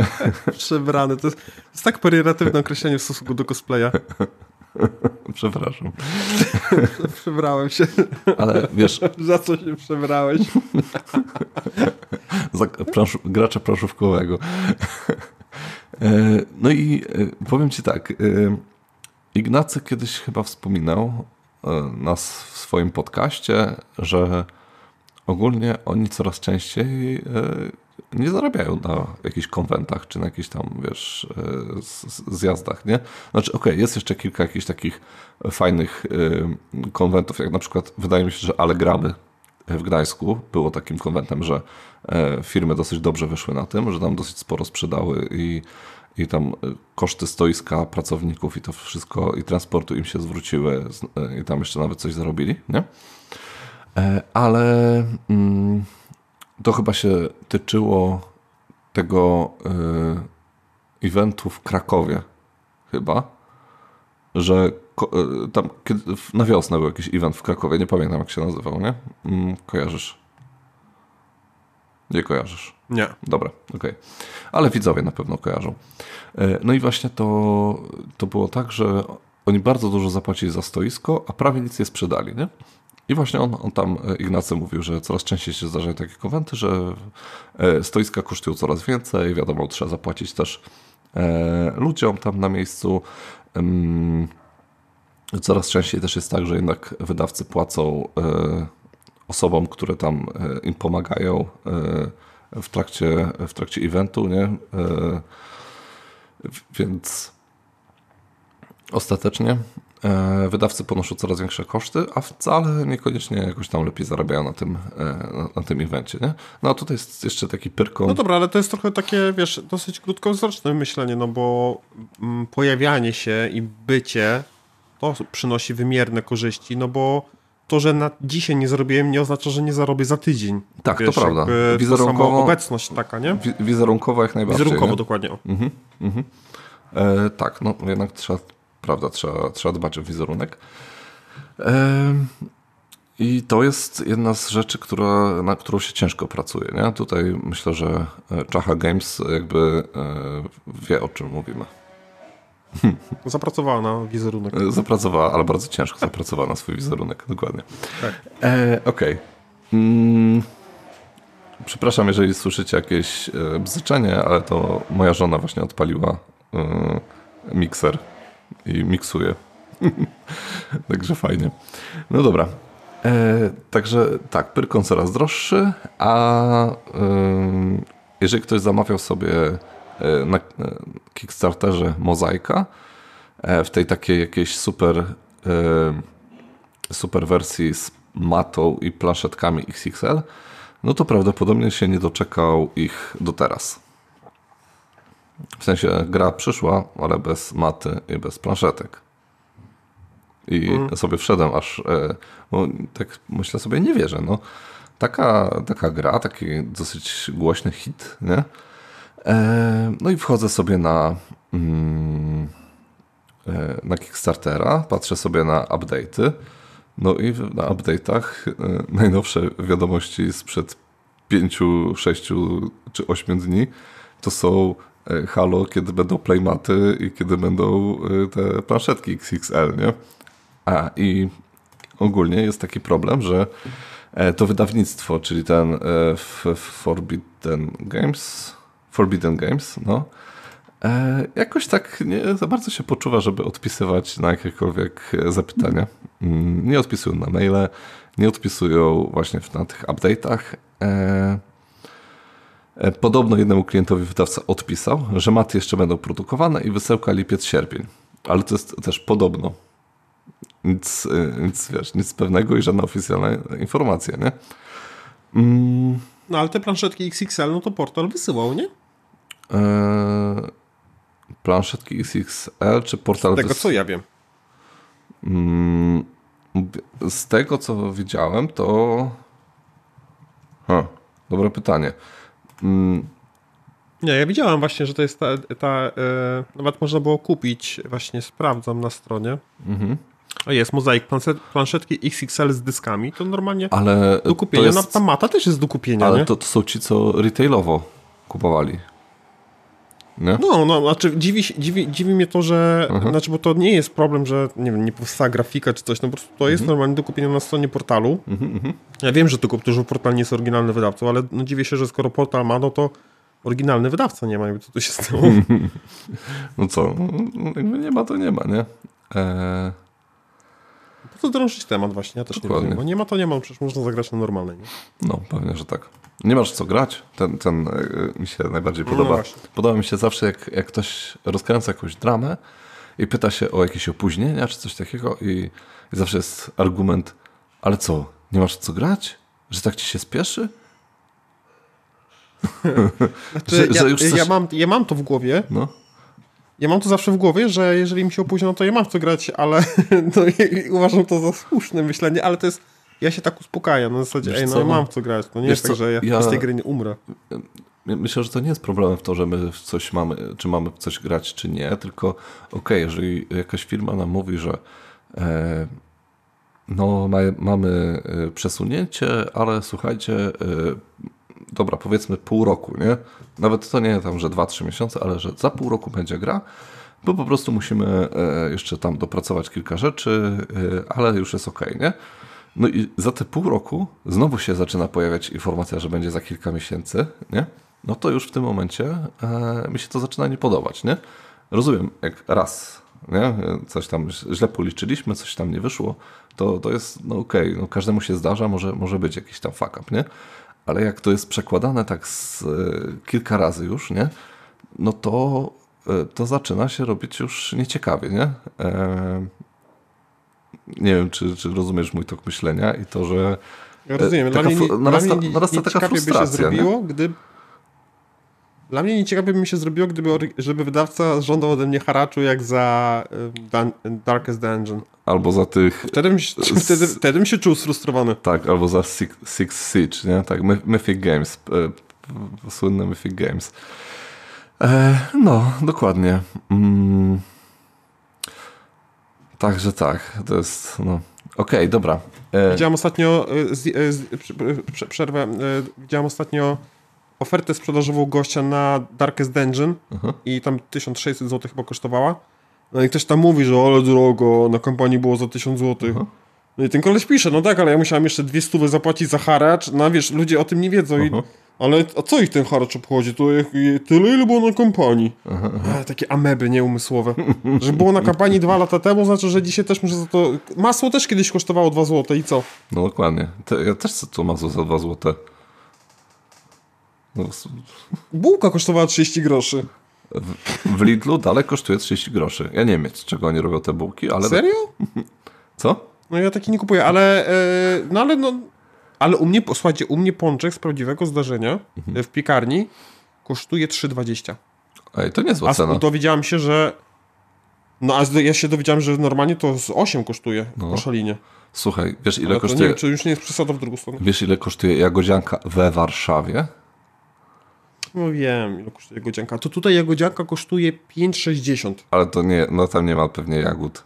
Przebrany, to jest, to jest tak pejoratywne określenie w stosunku do cosplaya.
Przepraszam.
Przebrałem się.
Ale wiesz...
Za co się przebrałeś?
Za plansz, gracza. E, no i e, powiem ci tak. E, Ignacy kiedyś chyba wspominał nas w swoim podcaście, że ogólnie oni coraz częściej nie zarabiają na jakichś konwentach, czy na jakichś tam, wiesz, zjazdach, nie? Znaczy, okej, okay, jest jeszcze kilka jakichś takich fajnych konwentów, jak na przykład, wydaje mi się, że Allegramy w Gdańsku było takim konwentem, że firmy dosyć dobrze wyszły na tym, że tam dosyć sporo sprzedały i i tam e, koszty stoiska pracowników i to wszystko i transportu im się zwróciły e, i tam jeszcze nawet coś zarobili, nie? E, ale mm, to chyba się tyczyło tego eventu w Krakowie chyba, że tam na wiosnę był jakiś event w Krakowie, nie pamiętam jak się nazywał, nie? Mm, kojarzysz? Nie kojarzysz?
Nie.
Dobra, okej. Okay. Ale widzowie na pewno kojarzą. E, no i właśnie to, to było tak, że oni bardzo dużo zapłacili za stoisko, a prawie nic nie sprzedali, nie? I właśnie on, on tam, e, Ignacy mówił, że coraz częściej się zdarzają takie konwenty, że e, stoiska kosztują coraz więcej, wiadomo, trzeba zapłacić też ludziom tam na miejscu. Coraz częściej też jest tak, że jednak wydawcy płacą osobom, które tam im pomagają w trakcie, w trakcie eventu, nie? Więc ostatecznie e, wydawcy ponoszą coraz większe koszty, a wcale niekoniecznie jakoś tam lepiej zarabiają na tym, e, na tym evencie. Nie? No a tutaj jest jeszcze taki pyrką.
No dobra, ale to jest trochę takie, wiesz, dosyć krótkowzroczne myślenie, no bo mm, pojawianie się i bycie to przynosi wymierne korzyści, no bo to, że na dzisiaj nie zrobiłem, nie oznacza, że nie zarobię za tydzień.
Tak, Wiesz, to prawda. Wizerunkowo,
obecność taka, nie?
Wizerunkowo jak najbardziej.
Wizerunkowo, nie? dokładnie.
Mhm, mhm. E, tak, no jednak trzeba, prawda, trzeba, trzeba dbać o wizerunek. E, I to jest jedna z rzeczy, która, na którą się ciężko pracuje. Nie? Tutaj myślę, że Czacha Games jakby e, wie o czym mówimy.
Zapracowała na wizerunek.
Zapracowała, ale bardzo ciężko zapracowała na swój wizerunek, dokładnie. Tak. E, Okej. Okay. Mm, przepraszam, jeżeli słyszycie jakieś e, bzyczenie, ale to moja żona właśnie odpaliła e, mikser i miksuje. Także fajnie. No dobra. E, także tak, Pyrkon coraz droższy, a e, jeżeli ktoś zamawiał sobie E, na Kickstarterze Mozaika e, w tej takiej jakiejś super, e, super wersji z matą i planszetkami XXL, no to prawdopodobnie się nie doczekał ich do teraz. W sensie gra przyszła, ale bez maty i bez planszetek. I mm. sobie wszedłem aż, bo tak myślę sobie, nie wierzę, no. Taka, taka gra, taki dosyć głośny hit, nie? E, no i wchodzę sobie na, mm, e, na Kickstartera, patrzę sobie na update'y. No i na update'ach e, najnowsze wiadomości sprzed 5, 6 czy 8 dni to są Halo, kiedy będą playmaty i kiedy będą te planszetki XXL, nie? A i ogólnie jest taki problem, że to wydawnictwo, czyli ten Forbidden Games, Forbidden Games, no, e, jakoś tak nie za bardzo się poczuwa, żeby odpisywać na jakiekolwiek zapytania. Mm, nie odpisują na maile, nie odpisują właśnie na tych update'ach. E, e, podobno jednemu klientowi wydawca odpisał, że maty jeszcze będą produkowane i wysyłka lipiec, sierpień. Ale to jest też podobno. Nic, e, nic, wiesz, nic pewnego i żadna oficjalna informacja, nie?
Mm. No ale te planszetki XXL, no to portal wysyłał, nie?
Eee, planszetki XXL czy portal...
Z tego co ja wiem.
Mm, z tego co widziałem, to. Ha, dobre pytanie. Mm.
Nie, ja widziałem właśnie, że to jest ta. ta e, nawet można było kupić, właśnie sprawdzam na stronie. Mhm. O jest, mozaik, planszetki XXL z dyskami, to normalnie
ale
do kupienia. Jest... No, ta mata też jest do kupienia,
Ale? To, to są ci, co retailowo kupowali.
Nie? No, no, znaczy dziwi, dziwi, dziwi mnie to, że, mhm. znaczy, bo to nie jest problem, że nie wiem, nie powstała grafika czy coś, no po prostu to jest mhm. normalnie do kupienia na stronie portalu. Mhm, mhm. ja wiem, że tylko, że portal nie jest oryginalny wydawcą, ale no, dziwię się, że skoro portal ma, no to oryginalny wydawca nie ma, jakby co tu się stało.
no co, no, jakby nie ma, to nie ma, nie? Eee...
Co drążyć temat właśnie? Ja też Dokładnie. nie wiem, bo nie ma to nie ma, przecież można zagrać na normalnej. Nie?
No, pewnie, że tak. Nie masz co grać. Ten, ten e, mi się najbardziej no podoba. No podoba mi się zawsze, jak, jak ktoś rozkręca jakąś dramę i pyta się o jakieś opóźnienia czy coś takiego i, i zawsze jest argument, ale co, nie masz co grać? Że tak ci się spieszy?
Znaczy, że, ja, że coś... ja, mam, ja mam to w głowie. No. Ja mam to zawsze w głowie, że jeżeli mi się opóźnia, to ja mam w co grać, ale no, uważam to za słuszne myślenie, ale to jest ja się tak uspokajam, na zasadzie, Wiesz ej, no co? mam w co grać, to nie jest tak, że ja, ja z tej gry nie umrę.
Myślę, że to nie jest problem w to, że my coś mamy, czy mamy coś grać, czy nie, tylko okej, okay, jeżeli jakaś firma nam mówi, że e, no ma, mamy e, przesunięcie, ale słuchajcie, e, dobra, powiedzmy pół roku, nie? Nawet to nie tam, że 2-3 miesiące, ale że za pół roku będzie gra, bo po prostu musimy e, jeszcze tam dopracować kilka rzeczy, e, ale już jest ok, nie? No i za te pół roku znowu się zaczyna pojawiać informacja, że będzie za kilka miesięcy, nie? No to już w tym momencie e, mi się to zaczyna nie podobać, nie? Rozumiem, jak raz, nie? Coś tam źle policzyliśmy, coś tam nie wyszło, to, to jest, no okej, okay, no każdemu się zdarza, może, może być jakiś tam fuck up, nie? Ale jak to jest przekładane tak z, e, kilka razy już, nie? No to, e, to zaczyna się robić już nieciekawie, nie? E, nie wiem, czy, czy rozumiesz mój tok myślenia i to, że
ja rozumiem. Narasta, narasta taka frustracja. By się zrobiło, gdy... Dla mnie nieciekawie by mi się zrobiło, gdyby żeby wydawca żądał ode mnie haraczu jak za Darkest Dungeon.
Albo za tych...
Wtedy bym, wtedy, wtedy bym się czuł sfrustrowany.
Tak, albo za Six, Six Siege, nie? Tak, Mythic Games. E, słynne Mythic Games. E, no, dokładnie. Mm. Także tak, to jest, no... Okej, okay, dobra.
E... Widziałem ostatnio, e, z, e, z, przerwę, widziałem ostatnio ofertę sprzedażową gościa na Darkest Dungeon uh-huh. i tam 1600 zł chyba kosztowała. No i ktoś tam mówi, że ale drogo, na kampanii było za 1000 zł. Uh-huh. No i ten koleś pisze, no tak, ale ja musiałem jeszcze 200 zapłacić za haracz, no wiesz, ludzie o tym nie wiedzą i ale a co ich ten haracz obchodzi? To tyle, ile było na kampanii. Aha, aha. takie ameby nieumysłowe. że było na kampanii dwa lata temu, znaczy, że dzisiaj też muszę za to... Masło też kiedyś kosztowało 2 zł i co?
No dokładnie. Te, ja też chcę to masło za 2 zł.
No. Bułka kosztowała 30 groszy.
W, w Lidlu dalej kosztuje 30 groszy. Ja nie wiem, z czego oni robią te bułki, ale...
Serio?
Co?
No ja taki nie kupuję, ale... Yy, no ale no... Ale u mnie, słuchajcie, u mnie pączek z prawdziwego zdarzenia mhm. w piekarni kosztuje 3,20.
Ej, to niezła cena.
A dowiedziałem się, że no a ja się dowiedziałem, że normalnie to z 8 kosztuje no. po szalinie.
Słuchaj, wiesz ile Ale kosztuje... Nie wiem,
czy już nie jest przesada w drugą stronę.
Wiesz ile kosztuje jagodzianka we Warszawie?
No wiem, ile kosztuje jagodzianka. To tutaj jagodzianka kosztuje 5,60.
Ale to nie, no tam nie ma pewnie jagód.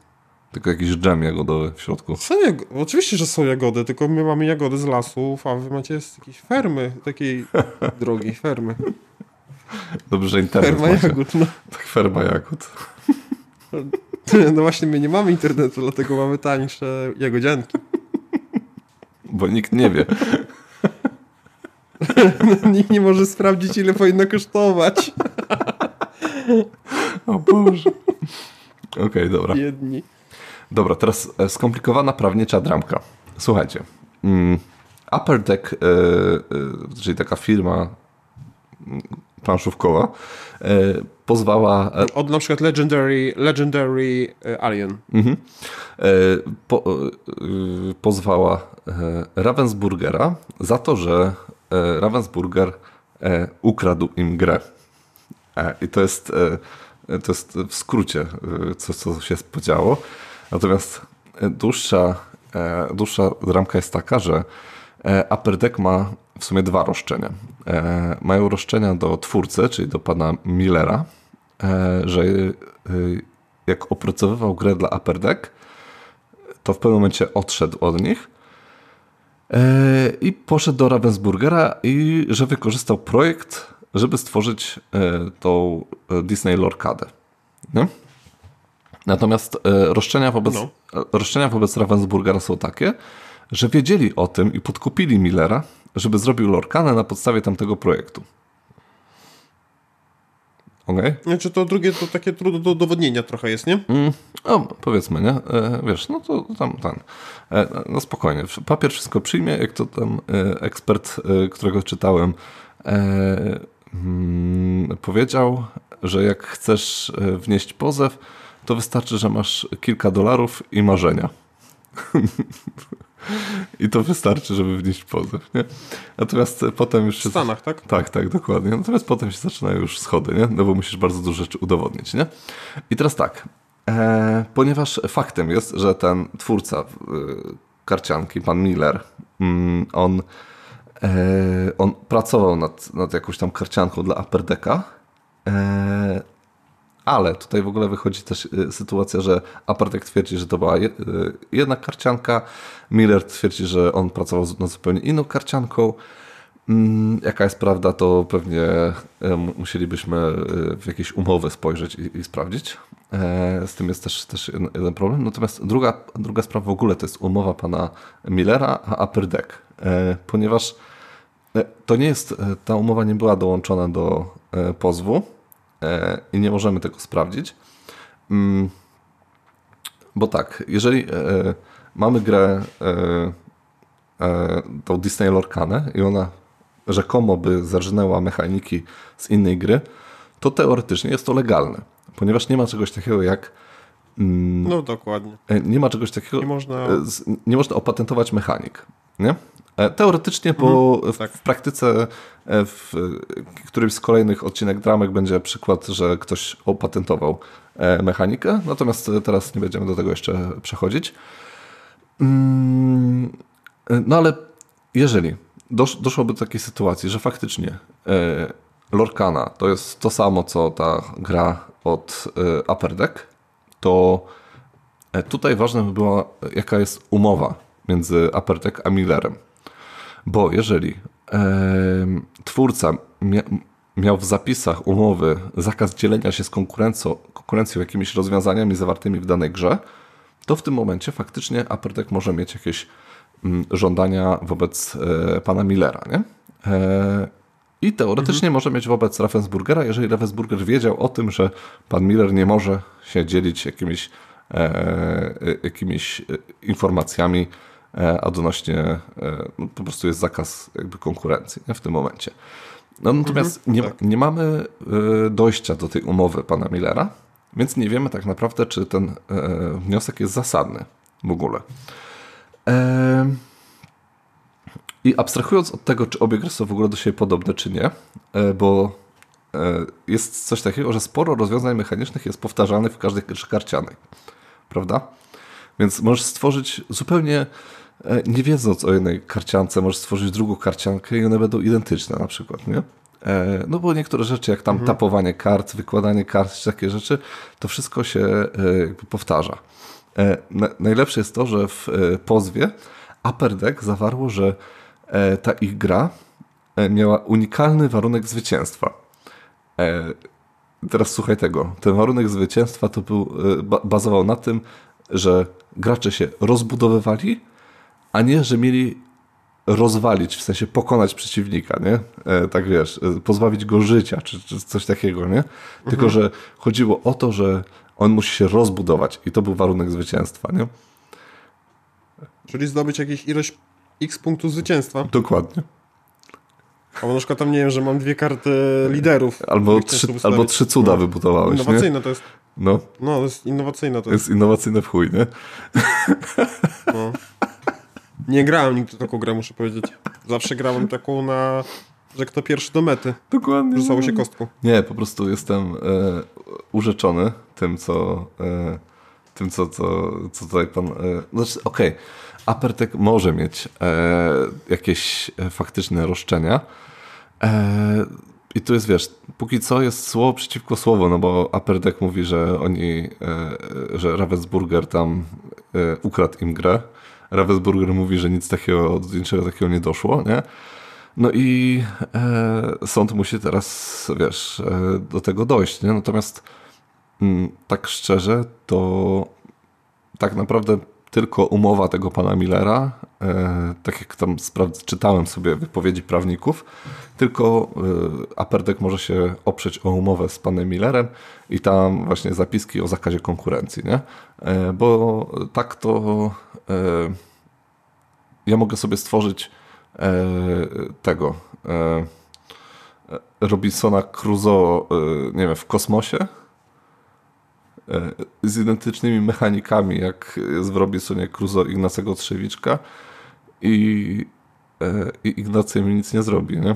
Tylko jakiś dżem jagodowy w środku.
Są jag... Oczywiście, że są jagody, tylko my mamy jagody z lasów, a wy macie z jakiejś fermy, takiej drogiej fermy.
Dobrze, że internet
Ferma macie. jagód, no.
Tak, ferma jagód.
No właśnie, my nie mamy internetu, dlatego mamy tańsze jagodzianki.
Bo nikt nie wie.
Nikt nie może sprawdzić, ile powinno kosztować.
o Boże. Okej, okay, dobra.
Jedni.
Dobra, teraz e, skomplikowana prawnicza dramka. Słuchajcie. Mm, Upper Deck, e, e, czyli taka firma mm, planszówkowa, pozwała...
Od na przykład Legendary, Legendary Alien.
Mhm. Po, pozwała Ravensburgera za to, że Ravensburger ukradł im grę. I to jest, to jest w skrócie, co, co się podziało. Natomiast dłuższa E, dłuższa ramka jest taka, że e, Upper Deck ma w sumie dwa roszczenia. E, mają roszczenia do twórcy, czyli do pana Millera, e, że e, jak opracowywał grę dla Upper Deck, to w pewnym momencie odszedł od nich e, i poszedł do Ravensburgera i że wykorzystał projekt, żeby stworzyć e, tą Disney Lorcadę. Nie? Natomiast e, roszczenia wobec, no. roszczenia wobec Ravensburgera są takie, że wiedzieli o tym i podkupili Millera, żeby zrobił Lorcanę na podstawie tamtego projektu. Okay.
Znaczy to drugie to takie trudne do udowodnienia trochę jest, nie? Mm,
no, powiedzmy, nie? E, wiesz, no to tam, tam. E, no spokojnie. Papier wszystko przyjmie, jak to tam e, ekspert, e, którego czytałem, e, mm, powiedział, że jak chcesz e, wnieść pozew, to wystarczy, że masz kilka dolarów i marzenia. I to wystarczy, żeby wnieść pozew, nie? Natomiast potem już...
W Stanach, tak?
Tak, tak, dokładnie. Natomiast potem się zaczynają już schody, nie? No bo musisz bardzo dużo rzeczy udowodnić, nie? I teraz tak, e, ponieważ faktem jest, że ten twórca e, karcianki, pan Miller, mm, on, e, on pracował nad, nad jakąś tam karcianką dla Upper Decka, e, ale tutaj w ogóle wychodzi też y, sytuacja, że Apartek twierdzi, że to była y, jedna karcianka, Miller twierdzi, że on pracował nad zupełnie inną karcianką. Mm, jaka jest prawda, to pewnie y, musielibyśmy w jakieś umowy spojrzeć i, i sprawdzić. E, z tym jest też, też jeden problem. Natomiast druga, druga sprawa w ogóle to jest umowa pana Millera a Upper Deck, e, ponieważ e, to nie jest, ta umowa nie była dołączona do pozwu, i nie możemy tego sprawdzić. Mm, bo tak, jeżeli e, mamy grę e, tą Disney Lorcanę i ona rzekomo by zarżnęła mechaniki z innej gry, to teoretycznie jest to legalne, ponieważ nie ma czegoś takiego jak
mm, no dokładnie.
Nie ma czegoś takiego. Nie można, nie można opatentować mechanik. Nie? E, teoretycznie, bo mhm, tak. w, praktyce e, w którymś z kolejnych odcinek dramek będzie przykład, że ktoś opatentował e, mechanikę, natomiast teraz nie będziemy do tego jeszcze przechodzić. Mm, no ale jeżeli dosz, doszłoby do takiej sytuacji, że faktycznie Lorcana to jest to samo, co ta gra od Upper Deck, to tutaj ważne by była, jaka jest umowa między Upper Deck a Millerem. Bo jeżeli twórca mia, miał w zapisach umowy zakaz dzielenia się z konkurencją, konkurencją jakimiś rozwiązaniami zawartymi w danej grze, to w tym momencie faktycznie Apertek może mieć jakieś mm, żądania wobec e, pana Millera. Nie? E, I teoretycznie mhm. może mieć wobec Ravensburgera, jeżeli Ravensburger wiedział o tym, że pan Miller nie może się dzielić jakimiś, e, jakimiś informacjami odnośnie e, no, po prostu jest zakaz jakby konkurencji nie, w tym momencie. No, natomiast mhm, nie, tak. nie mamy e, dojścia do tej umowy pana Millera, więc nie wiemy tak naprawdę, czy ten wniosek jest zasadny w ogóle. I abstrahując od tego, czy obie gry są w ogóle do siebie podobne, czy nie, bo jest coś takiego, że sporo rozwiązań mechanicznych jest powtarzanych w każdej grze karcianej. Prawda? Więc możesz stworzyć zupełnie E, nie wiedząc o jednej karciance, możesz stworzyć drugą karciankę i one będą identyczne na przykład, nie? E, no bo niektóre rzeczy, jak tam mhm. tapowanie kart, wykładanie kart, czy takie rzeczy, to wszystko się e, jakby powtarza. Najlepsze jest to, że w pozwie Upper Deck zawarło, że ta ich gra miała unikalny warunek zwycięstwa. Teraz słuchaj tego. Ten warunek zwycięstwa to był, bazował na tym, że gracze się rozbudowywali, a nie, że mieli rozwalić, w sensie pokonać przeciwnika, nie? E, tak wiesz, e, pozbawić go życia, czy, czy coś takiego, nie? Tylko, mhm. że chodziło o to, że on musi się rozbudować i to był warunek zwycięstwa, nie?
Czyli zdobyć jakieś ilość x punktów zwycięstwa.
Dokładnie.
Albo na przykład tam, nie wiem, że mam dwie karty liderów.
Albo, trzy, albo trzy cuda no. wybudowałeś,
Innowacyjne nie? to jest. No. No, to jest innowacyjne to
jest. Jest innowacyjne w chuj, nie? No.
Nie grałem nigdy taką grę, muszę powiedzieć. Zawsze grałem taką na, że kto pierwszy do mety.
Dokładnie.
Rzucało się kostką.
Nie, po prostu jestem e, urzeczony tym, co, e, tym, co, co, co tutaj pan... E, znaczy, okej. Apertek może mieć jakieś faktyczne roszczenia. I tu jest, wiesz, póki co jest słowo przeciwko słowu, no bo Upper Deck mówi, że oni, że Ravensburger tam ukradł im grę. Ravensburger mówi, że nic takiego, do niczego takiego nie doszło, nie? No i e, sąd musi teraz, wiesz, e, do tego dojść, nie? Natomiast m, mm, tak szczerze, to tak naprawdę tylko umowa tego pana Millera, e, tak jak tam czytałem sobie wypowiedzi prawników, tylko e, Aperdek może się oprzeć o umowę z panem Millerem i tam właśnie zapiski o zakazie konkurencji, nie? E, bo tak to ja mogę sobie stworzyć e, tego e, Robinsona Crusoe, nie wiem, w kosmosie, E, z identycznymi mechanikami, jak jest w Robinsonie Crusoe Ignacego Trzewiczka i, e, i Ignacy mi nic nie zrobi, nie?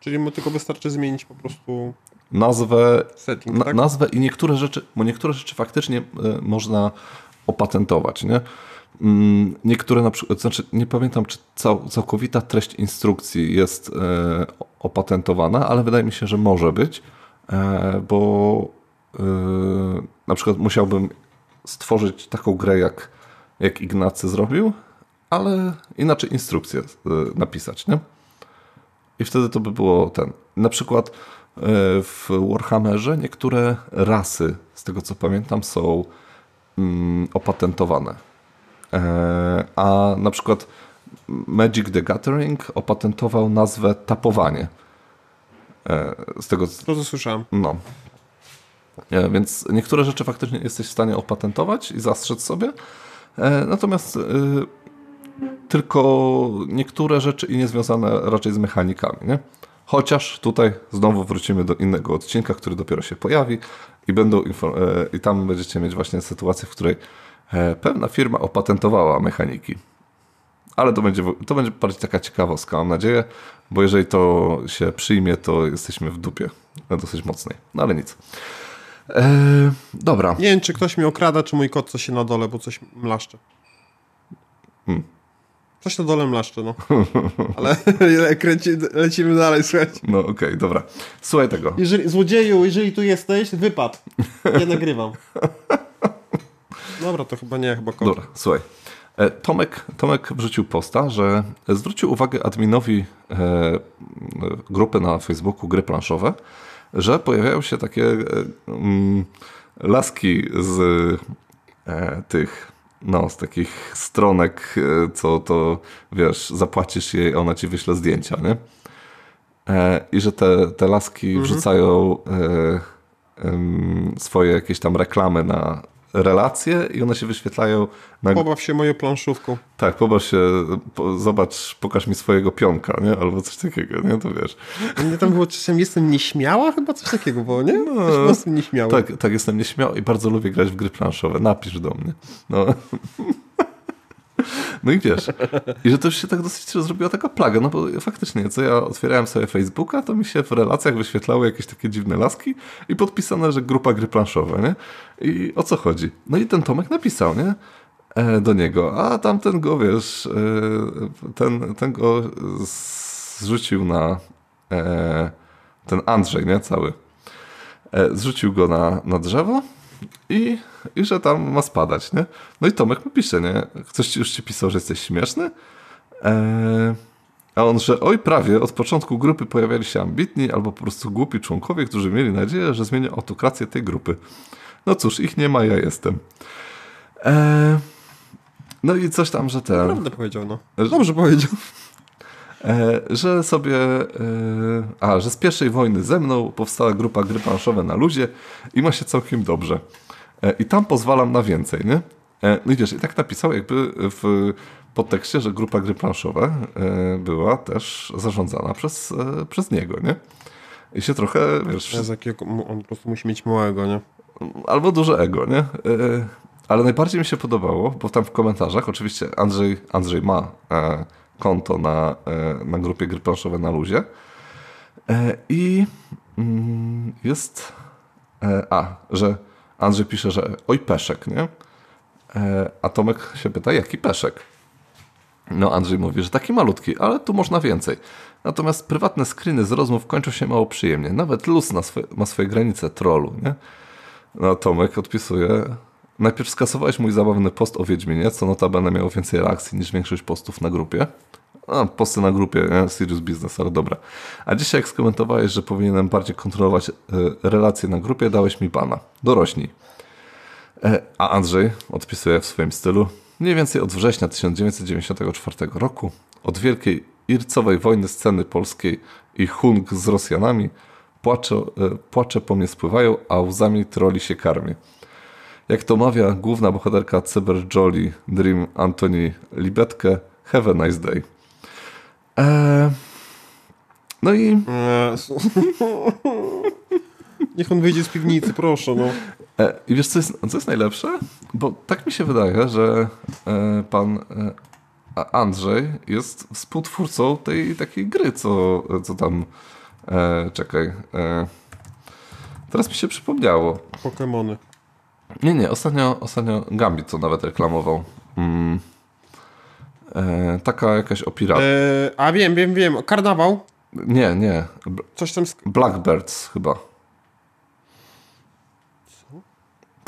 Czyli mu tylko wystarczy zmienić po prostu
nazwę, setting, tak? nazwę i niektóre rzeczy, bo niektóre rzeczy faktycznie e, można opatentować, nie? Mm, niektóre na przykład, znaczy nie pamiętam, czy cał, całkowita treść instrukcji jest e, opatentowana, ale wydaje mi się, że może być, e, bo Yy, na przykład musiałbym stworzyć taką grę, jak, jak Ignacy zrobił, ale inaczej instrukcję napisać, nie? I wtedy to by było ten. Na przykład w Warhammerze niektóre rasy, z tego co pamiętam, są opatentowane. A na przykład Magic the Gathering opatentował nazwę tapowanie.
Z tego co... To, słyszałem.
No. Więc niektóre rzeczy faktycznie jesteś w stanie opatentować i zastrzec sobie, e, natomiast e, tylko niektóre rzeczy i niezwiązane raczej z mechanikami. Nie? Chociaż tutaj znowu wrócimy do innego odcinka, który dopiero się pojawi i, będą e, i tam będziecie mieć właśnie sytuację, w której pewna firma opatentowała mechaniki. Ale to będzie, to będzie bardziej taka ciekawostka, mam nadzieję, bo jeżeli to się przyjmie, to jesteśmy w dupie dosyć mocnej. No ale nic. Eee, dobra.
Nie wiem, czy ktoś mnie okrada, czy mój kot coś się na dole, bo coś mlaszcze. Hmm. Coś na dole mlaszcze, no. Ale kręci, lecimy dalej, słuchaj.
No okej, okay, dobra. Słuchaj tego.
Jeżeli, złodzieju, jeżeli tu jesteś, wypad. Nie nagrywam. Dobra, to chyba nie, chyba kot.
Dobra, słuchaj. E, Tomek, Tomek wrzucił posta, że zwrócił uwagę adminowi e, grupy na Facebooku Gry Planszowe, że pojawiają się takie e, mm, laski z e, tych no, z takich stronek, e, co to, wiesz, zapłacisz jej, ona ci wyśle zdjęcia, nie? I że te, te laski mhm. wrzucają swoje jakieś tam reklamy na, relacje i one się wyświetlają.
Na... Pobaw się moją planszówką.
Tak, pobaw się, po, zobacz, pokaż mi swojego pionka, nie? Albo coś takiego, nie? To wiesz.
Nie tam było czasem jestem nieśmiała? Chyba coś takiego było, nie? No, prostu nieśmiała.
Tak, tak, jestem nieśmiały i bardzo lubię grać w gry planszowe. Napisz do mnie. No. No i wiesz, i że to już się tak dosyć zrobiła taka plaga, no bo faktycznie, co ja otwierałem sobie Facebooka, to mi się w relacjach wyświetlały jakieś takie dziwne laski i podpisane, że grupa gry planszowe, nie? I o co chodzi? No i ten Tomek napisał, nie? E, do niego, a tamten go, wiesz, e, ten, ten go zrzucił na e, ten Andrzej, nie? Cały. E, zrzucił go na, na drzewo i, i że tam ma spadać, nie? No i Tomek mi pisze, nie? Ktoś już ci pisał, że jesteś śmieszny? Eee, a on, że oj prawie, od początku grupy pojawiali się ambitni albo po prostu głupi członkowie, którzy mieli nadzieję, że zmienią autokrację tej grupy. No cóż, ich nie ma, ja jestem. Eee, no i coś tam, że ten...
Prawdę powiedział, no. Dobrze powiedział.
E, że sobie, e, a, że z pierwszej wojny ze mną powstała grupa gry planszowe na luzie i ma się całkiem dobrze. E, I tam pozwalam na więcej, nie? No i wiesz, i tak napisał jakby w podtekście, że grupa gry planszowe była też zarządzana przez, przez niego, nie? I się trochę, wiesz...
Z jakiego, on po prostu musi mieć małego, nie?
Albo duże ego, nie? Ale najbardziej mi się podobało, bo tam w komentarzach, oczywiście Andrzej, Andrzej ma konto na, e, na grupie gry planszowe na luzie. E, I mm, jest. E, a, że Andrzej pisze, że oj peszek, nie? E, a Tomek się pyta, jaki peszek? No Andrzej mówi, że taki malutki, ale tu można więcej. Natomiast prywatne screeny z rozmów kończą się mało przyjemnie. Nawet luz ma swoje granice trollu, nie? No Tomek odpisuje, najpierw skasowałeś mój zabawny post o Wiedźminie, co notabene miało więcej reakcji niż większość postów na grupie. A, posty na grupie, nie? Serious Business, ale dobra. A dzisiaj jak skomentowałeś, że powinienem bardziej kontrolować y, relacje na grupie, dałeś mi bana. Dorośnij. E, a Andrzej odpisuje w swoim stylu, mniej więcej od września 1994 roku, od wielkiej ircowej wojny sceny polskiej i hung z Rosjanami, płacze, e, płacze po mnie spływają, a łzami troli się karmię. Jak to mawia główna bohaterka Cyber Jolly Dream Antoni Libetkę, have a nice day. Eee, no i... Eee,
Niech on wyjdzie z piwnicy, proszę. No.
E, I wiesz, co jest, co jest najlepsze? Bo tak mi się wydaje, że e, pan e, Andrzej jest współtwórcą tej takiej gry, co, co tam. czekaj. teraz mi się przypomniało.
Pokemony.
Nie, nie, ostatnio, ostatnio Gambit co nawet reklamował. Mm. Taka jakaś o piratach.
a wiem, wiem, wiem. Karnawał?
Nie, nie.
Coś tam.
Blackbirds chyba.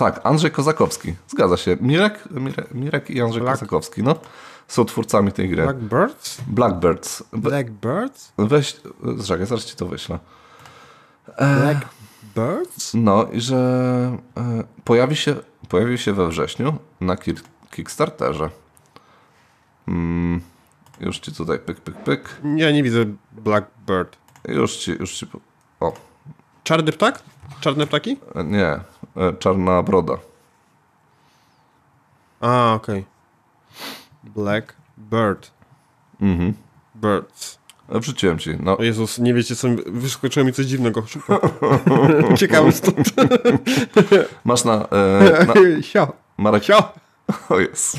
Tak, Andrzej Kozakowski. Zgadza się. Mirek, Mirek, Mirek i Andrzej Black... Kozakowski, no. Są twórcami tej gry.
Blackbirds?
Blackbirds.
Blackbirds?
Weź, czekaj, zaraz ci to wyślę.
E... Blackbirds?
No i że e, pojawi, się, pojawi się we wrześniu na Kickstarterze. Mm, już ci tutaj pyk, pyk, pyk.
Ja nie widzę Blackbird.
Już ci, już ci... O.
Czarny ptak? Czarne ptaki?
E, nie, e, czarna broda.
A, okej. Okay. Black Bird.
Mhm.
Birds.
E, wrzuciłem ci. No.
O Jezus, nie wiecie co, wyskoczyło mi coś dziwnego. Ciekawy stąd.
Masz na... E,
na... Sio.
Marek...
Sio.
O jest.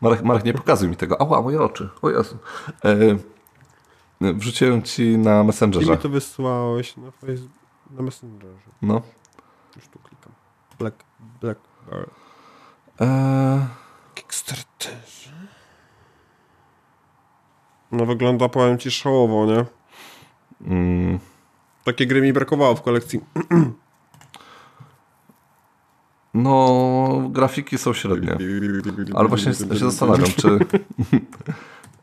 Marek, Marek, nie pokazuj mi tego. Ała, moje oczy. O Jezu. E, wrzuciłem ci na Messengerze.
Ty mi to wysłałeś na Facebooku. Na Messengerze.
No.
Już tu klikam. Black, Black Bar.
Eee...
Kickstarterze. No wygląda, powiem ci, szołowo, nie?
Mm.
Takie gry mi brakowało w kolekcji.
No, grafiki są średnie. Ale właśnie się zastanawiam, czy,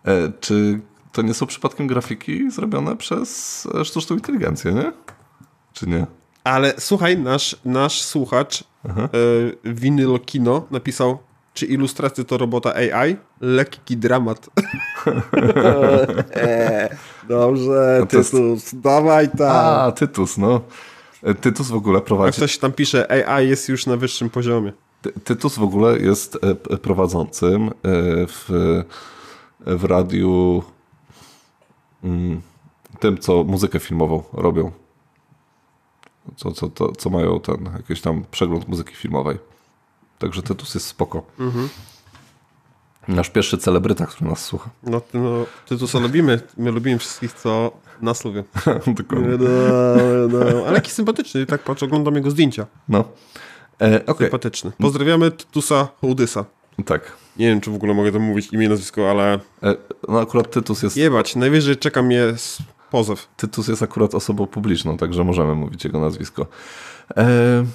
e, czy to nie są przypadkiem grafiki zrobione przez sztuczną inteligencję, nie? Czy nie?
Ale słuchaj, nasz, nasz słuchacz y, Vinyl Kino napisał, czy ilustracje to robota AI? Lekki dramat. Dobrze, no Tytus, jest... dawaj tam.
A, Tytus, no. E, Tytus w ogóle prowadzi... Jak
ktoś tam pisze, AI jest już na wyższym poziomie.
Ty Tytus w ogóle jest e, prowadzącym w, w radiu mm, tym, co muzykę filmową robią co, co, to, co mają ten jakiś tam przegląd muzyki filmowej. Także Tytus jest spoko. Mhm. Nasz pierwszy celebryta, który nas słucha.
No, no Tytusa lubimy. My lubimy wszystkich, co nas lubią.
Dokładnie.
No, no. Ale jaki sympatyczny. Tak patrzę, oglądam jego zdjęcia.
No. E, okay.
Sympatyczny. Pozdrawiamy Tytusa Hołdysa.
Tak.
Nie wiem, czy w ogóle mogę to mówić imię, nazwisko, ale...
E, no akurat Tytus jest...
Jebać, najwyżej czeka mnie Pozew.
Tytus jest akurat osobą publiczną, także możemy mówić jego nazwisko. E,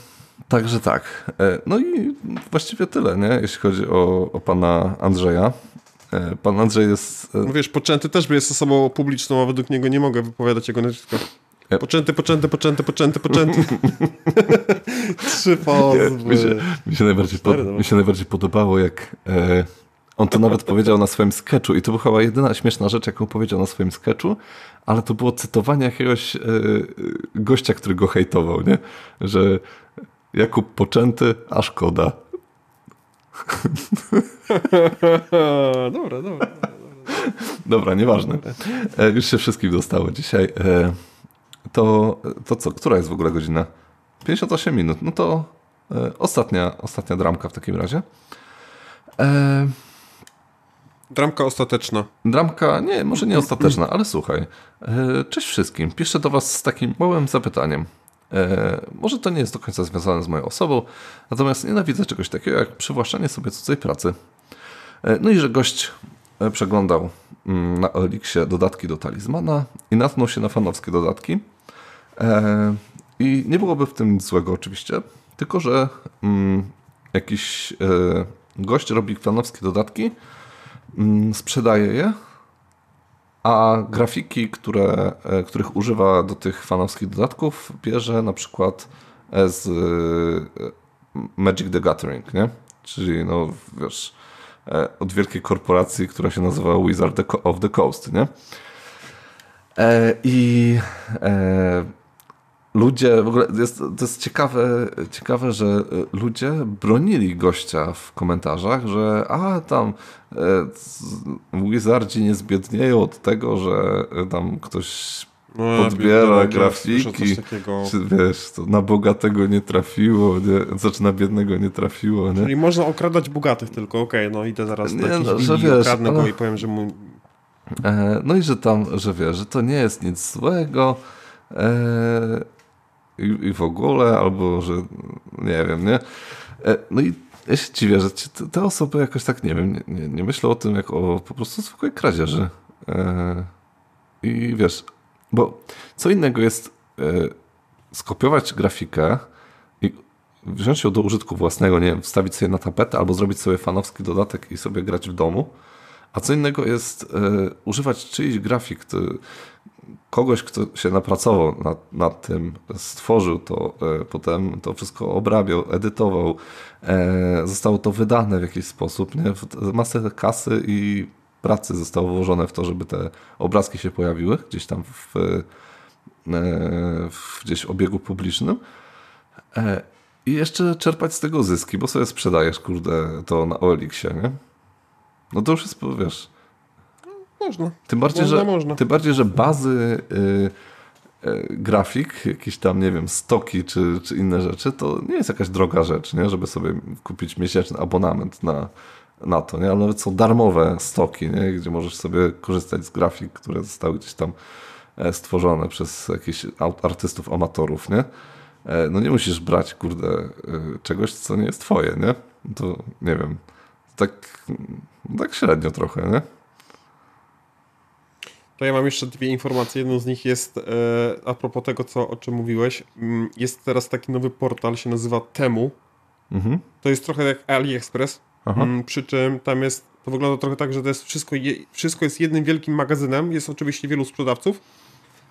także tak. E, no i właściwie tyle, nie? jeśli chodzi o, o pana Andrzeja. E, pan Andrzej jest...
No wiesz, Poczęty też jest osobą publiczną, a według niego nie mogę wypowiadać jego nazwiska. E, poczęty, poczęty, poczęty, poczęty, poczęty. Trzy pozwy.
Mi się, mi się, najbardziej, pod, mi się najbardziej podobało, jak e, on to nawet powiedział na swoim sketchu i to była chyba jedyna śmieszna rzecz, jaką powiedział na swoim sketchu, ale to było cytowanie jakiegoś e, gościa, który go hejtował, nie? Że Jakub poczęty, a szkoda.
dobra, dobra. Dobra,
dobra nieważne. E, już się wszystkim dostało dzisiaj. E, to, to co? Która jest w ogóle godzina? 58 minut. No to e, ostatnia, ostatnia dramka w takim razie.
Dramka ostateczna.
Dramka, nie, może nie ostateczna, ale słuchaj. Cześć wszystkim. Piszę do Was z takim małym zapytaniem. E, może to nie jest do końca związane z moją osobą, natomiast nienawidzę czegoś takiego jak przywłaszczanie sobie cudzej pracy. E, no i że gość e, przeglądał mm, na Elixie dodatki do talizmana i natknął się na fanowskie dodatki. I nie byłoby w tym nic złego oczywiście, tylko że mm, jakiś gość robi fanowskie dodatki, mm, sprzedaje je, a grafiki, które, e, których używa do tych fanowskich dodatków, bierze na przykład z Magic the Gathering, nie? Czyli no wiesz, od wielkiej korporacji, która się nazywa Wizard of the Coast, nie? I ludzie, w ogóle jest, to jest ciekawe, ciekawe, że e, ludzie bronili gościa w komentarzach, że a tam e, Wizardzi nie zbiednieją od tego, że e, tam ktoś no, podbiera grafiki, czy wiesz, to na bogatego nie trafiło, nie? znaczy na biednego nie trafiło. Nie?
Czyli można okradać bogatych tylko, okej, okay, no idę zaraz do jakiejś no, że wiesz, okradnę go i powiem, że mu...
No i że tam, że wiesz, że to nie jest nic złego, i, i w ogóle, albo że nie wiem, nie? E, no i ja się dziwię, że te osoby jakoś tak, nie wiem, nie, nie, nie myślą o tym jak o po prostu zwykłej kradzieży. E, I wiesz, bo co innego jest e, skopiować grafikę i wziąć ją do użytku własnego, nie wiem, wstawić sobie na tapetę albo zrobić sobie fanowski dodatek i sobie grać w domu, a co innego jest używać czyjś grafik, kogoś, kto się napracował nad, nad tym, stworzył to, e, potem to wszystko obrabiał, edytował, e, zostało to wydane w jakiś sposób, nie? masę kasy i pracy zostało włożone w to, żeby te obrazki się pojawiły gdzieś tam w, e, w gdzieś obiegu publicznym. I jeszcze czerpać z tego zyski, bo sobie sprzedajesz, kurde, to na OLX-ie, nie? No to już jest, wiesz,
można.
Tym bardziej, można, że, można. Tym bardziej, że bazy y, y, grafik, jakieś tam, nie wiem, stoki czy, czy inne rzeczy, to nie jest jakaś droga rzecz, nie? żeby sobie kupić miesięczny abonament na, na to, nie? ale nawet są darmowe stoki, nie? gdzie możesz sobie korzystać z grafik, które zostały gdzieś tam e, stworzone przez jakichś artystów, amatorów, nie? E, no nie musisz brać, kurde, e, czegoś, co nie jest twoje, nie? To, nie wiem, tak, tak średnio trochę, nie?
To ja mam jeszcze dwie informacje. Jedną z nich jest, e, a propos tego, co, o czym mówiłeś, mm, jest teraz taki nowy portal, się nazywa Temu. Mhm. To jest trochę jak AliExpress, mm, przy czym tam jest, to wygląda trochę tak, że to jest wszystko, wszystko jest jednym wielkim magazynem, jest oczywiście wielu sprzedawców,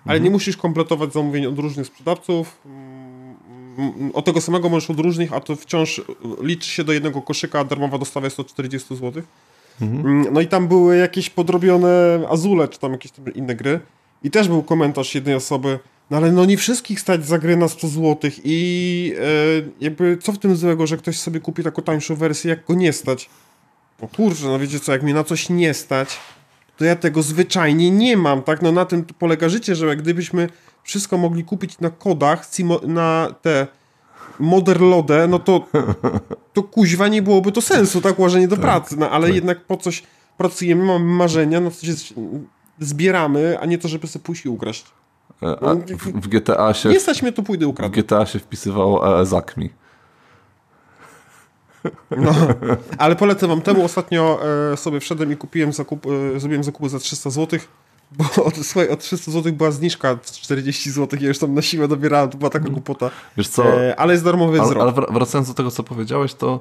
ale mhm. nie musisz kompletować zamówień od różnych sprzedawców, mm, od tego samego możesz od różnych, a to wciąż liczy się do jednego koszyka, a darmowa dostawa jest 140 zł. Mhm. No i tam były jakieś podrobione Azule, czy tam jakieś tam inne gry. I też był komentarz jednej osoby, no ale no nie wszystkich stać za gry na 100 zł i e, jakby co w tym złego, że ktoś sobie kupi taką tańszą wersję, jak go nie stać? O kurczę, no wiecie co, jak mnie na coś nie stać, to ja tego zwyczajnie nie mam, tak? No na tym polega życie, że gdybyśmy wszystko mogli kupić na kodach, na te Moderlodę, no to, to kuźwa nie byłoby to sensu, tak, łożenie do tak, pracy, no ale tak. jednak po coś pracujemy, mamy marzenia, no coś zbieramy, a nie to, żeby sobie pójść i ukraść.
E, a w, w GTA się...
Nie stać mnie, to pójdę
ukradnę. W GTA się wpisywało e, Zakmi.
No, ale polecę wam temu. Ostatnio e, sobie wszedłem i kupiłem zakup, e, zrobiłem zakupy za 300 złotych bo od, słuchaj, od 300 zł była zniżka 40 zł, ja już tam na siłę dobierałem, to była taka głupota. Wiesz co? E, ale jest darmowy
ale, ale wracając do tego, co powiedziałeś, to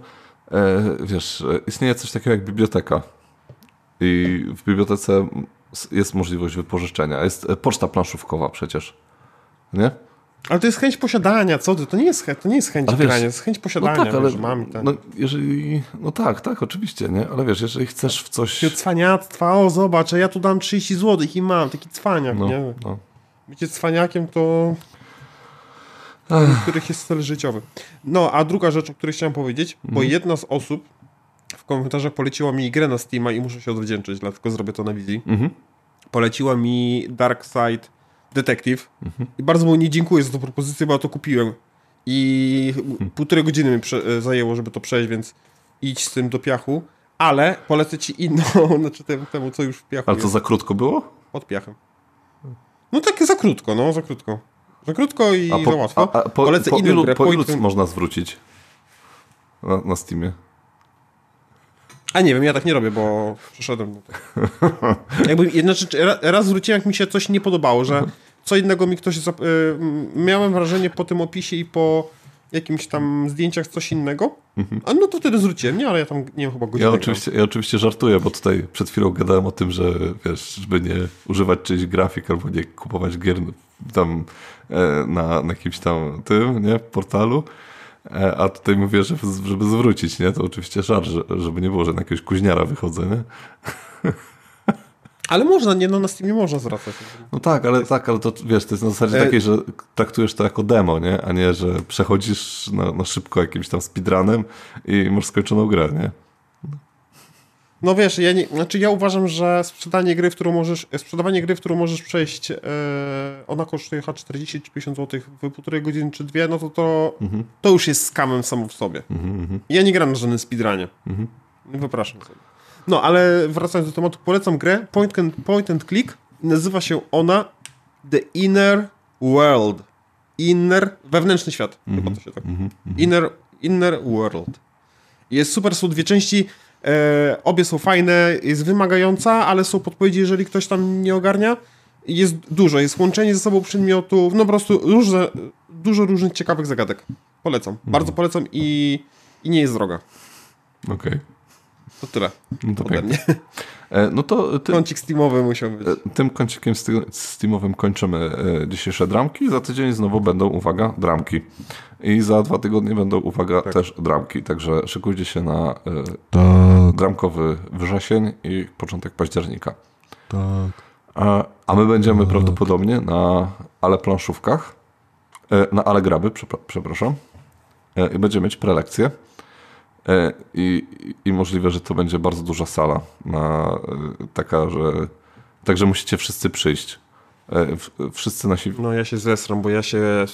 e, wiesz, e, istnieje coś takiego jak biblioteka. I w bibliotece jest możliwość wypożyczenia. Jest e, poczta planszówkowa przecież. Nie?
Ale to jest chęć posiadania, co ty? To nie jest, to nie jest chęć grania, to jest chęć posiadania, no tak, ale, wiesz, mam ten.
No, jeżeli, no tak, tak, oczywiście, nie? Ale wiesz, jeżeli chcesz w coś...
Cwaniactwa, o zobacz, ja tu dam 30 zł i mam, taki cwaniak, no, nie? No. Bycie cwaniakiem to... Ech. których jest cel życiowy. No, a druga rzecz, o której chciałem powiedzieć, bo mhm. jedna z osób w komentarzach poleciła mi grę na Steama i muszę się odwdzięczyć, dlatego zrobię to na wizji. Mhm. Poleciła mi Dark Side Detective mhm. i bardzo mu nie dziękuję za tę propozycję, bo ja to kupiłem i mhm. półtorej godziny mi e, zajęło, żeby to przejść, więc idź z tym do piachu, ale polecę ci inną, znaczy temu, temu co już w piachu
Ale to jest. za krótko było?
Pod piachem. No tak za krótko, no, za krótko. Że krótko i
a po,
za łatwo.
A, a po, Polecę po, ilu, grę, po ilu można zwrócić na, na Steamie?
A nie wiem, ja tak nie robię, bo przeszedłem. Jakby, znaczy, raz zwróciłem, jak mi się coś nie podobało, że co innego mi ktoś... Zap... Y, miałem wrażenie po tym opisie i po jakimś tam zdjęciach coś innego, mhm. a no to wtedy zwróciłem, nie, ale ja tam nie wiem, chyba godzinę.
Ja oczywiście, ja oczywiście żartuję, bo tutaj przed chwilą gadałem o tym, że wiesz, żeby nie używać czyjś grafik albo nie kupować gier tam e, na, na jakimś tam tym, nie, portalu, a tutaj mówię, że, żeby zwrócić, nie, to oczywiście żart, żeby nie było, że na jakiegoś kuźniara wychodzę, nie.
Ale można, nie no, na Steamie można zwracać.
No tak, ale tak, ale to wiesz, to jest na zasadzie e... takiej, że traktujesz to jako demo, nie? A nie, że przechodzisz na, na szybko jakimś tam speedrunem i masz skończoną grę, nie?
No wiesz, ja nie, znaczy ja uważam, że sprzedanie gry, w którą możesz, sprzedawanie gry, w którą możesz przejść, e, ona kosztuje chyba 40 czy 50 zł w półtorej godziny czy dwie, no to to, mhm. to już jest skamem samo w sobie. Mhm, mhm. ja nie gram na żadnym speedrunie. Mhm. Wypraszam sobie. No, ale wracając do tematu, polecam grę Point and, point and Click. Nazywa się ona The Inner World. Inner, wewnętrzny świat. Mm -hmm. Chyba to się tak. Mm -hmm. Inner, inner World. Jest super, są dwie części. E, obie są fajne, jest wymagająca, ale są podpowiedzi, jeżeli ktoś tam nie ogarnia. Jest dużo, jest łączenie ze sobą przedmiotów, no po prostu różne, dużo różnych ciekawych zagadek. Polecam, mm. bardzo polecam i, i nie jest droga.
Okej. Okay.
To tyle.
No to mnie. E, no to
ty, Kącik Steamowy musiał być. E,
tym kącikiem Steamowym kończymy e, dzisiejsze dramki. Za tydzień znowu będą, uwaga, dramki. I za dwa tygodnie będą, uwaga, tak. też dramki. Także szykujcie się na tak. dramkowy wrzesień i początek października.
Tak.
A, a my będziemy tak. prawdopodobnie na ale planszówkach, na ale graby, przepraszam. I będziemy mieć prelekcję. E, I, I możliwe, że to będzie bardzo duża sala, na, e, taka, że także musicie wszyscy przyjść. E, wszyscy nasi...
No ja się zesram, bo ja się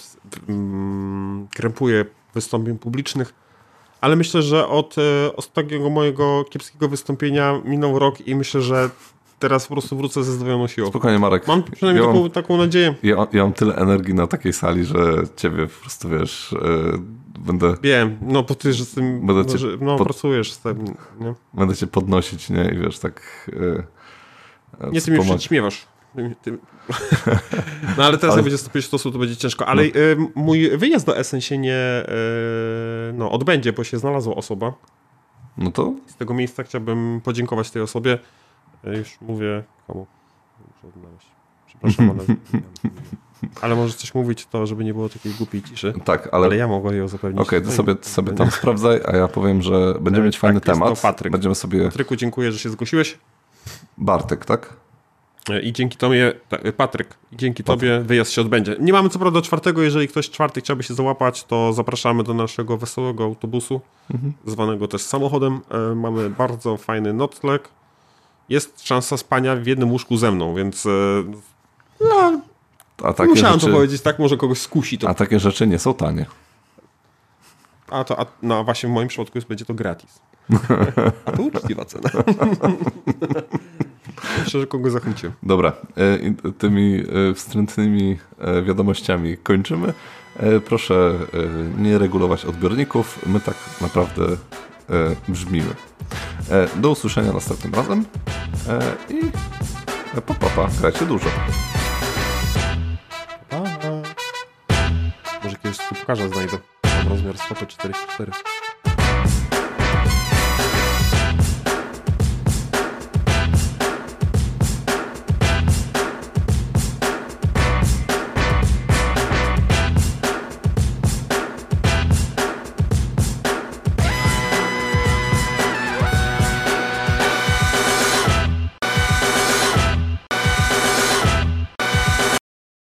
mm, krępuję wystąpień publicznych, ale myślę, że od ostatniego mojego kiepskiego wystąpienia minął rok i myślę, że teraz po prostu wrócę ze zdwojioną siłą.
Spokojnie, Marek.
Mam przynajmniej ja taką, mam, taką nadzieję.
Ja, ja, mam tyle energii na takiej sali, że ciebie po prostu, wiesz, będę...
Wiem, no bo ty że z tym, będę cię no, pod... pracujesz z tym, nie?
Będę cię podnosić, nie? I wiesz, tak...
Yy, nie, ty mnie przyćmiewasz. No ale teraz ale... jak będzie 150 osób, to będzie ciężko. Ale no. y, mój wyjazd do Essen się nie y, no, odbędzie, bo się znalazła osoba.
No to?
Z tego miejsca chciałbym podziękować tej osobie. Już mówię komu. Muszę odnaleźć. Przepraszam, ale... Ale możesz coś mówić to, żeby nie było takiej głupiej ciszy.
Tak, ale...
ale ja mogę ją zapewnić.
Okej, okay, to sobie, sobie tam sprawdzaj, a ja powiem, że będziemy mieć fajny tak, temat.
to Patryk.
Będziemy sobie...
Patryku, dziękuję, że się zgłosiłeś.
Bartek, tak?
I dzięki tobie, Patryk, dzięki Patryk. tobie wyjazd się odbędzie. Nie mamy co prawda czwartego, jeżeli ktoś czwarty chciałby się załapać, to zapraszamy do naszego wesołego autobusu, mhm. zwanego też samochodem. E, mamy bardzo fajny nocleg. Jest szansa spania w jednym łóżku ze mną, więc e, no, a takie Musiałem rzeczy, to powiedzieć, tak może kogoś skusi to.
A takie rzeczy nie są tanie.
A to, a, no właśnie w moim przypadku jest, będzie to gratis. A to uczciwa cena. Myślę, że kogoś zachęciłem.
Dobra, e, tymi e, wstrętnymi wiadomościami kończymy. Proszę nie regulować odbiorników. My tak naprawdę brzmimy. Do usłyszenia następnym razem i pa, pa, pa. grajcie dużo.
Może jakiegoś słupkarza znajdę. Mam rozmiar stopy 44.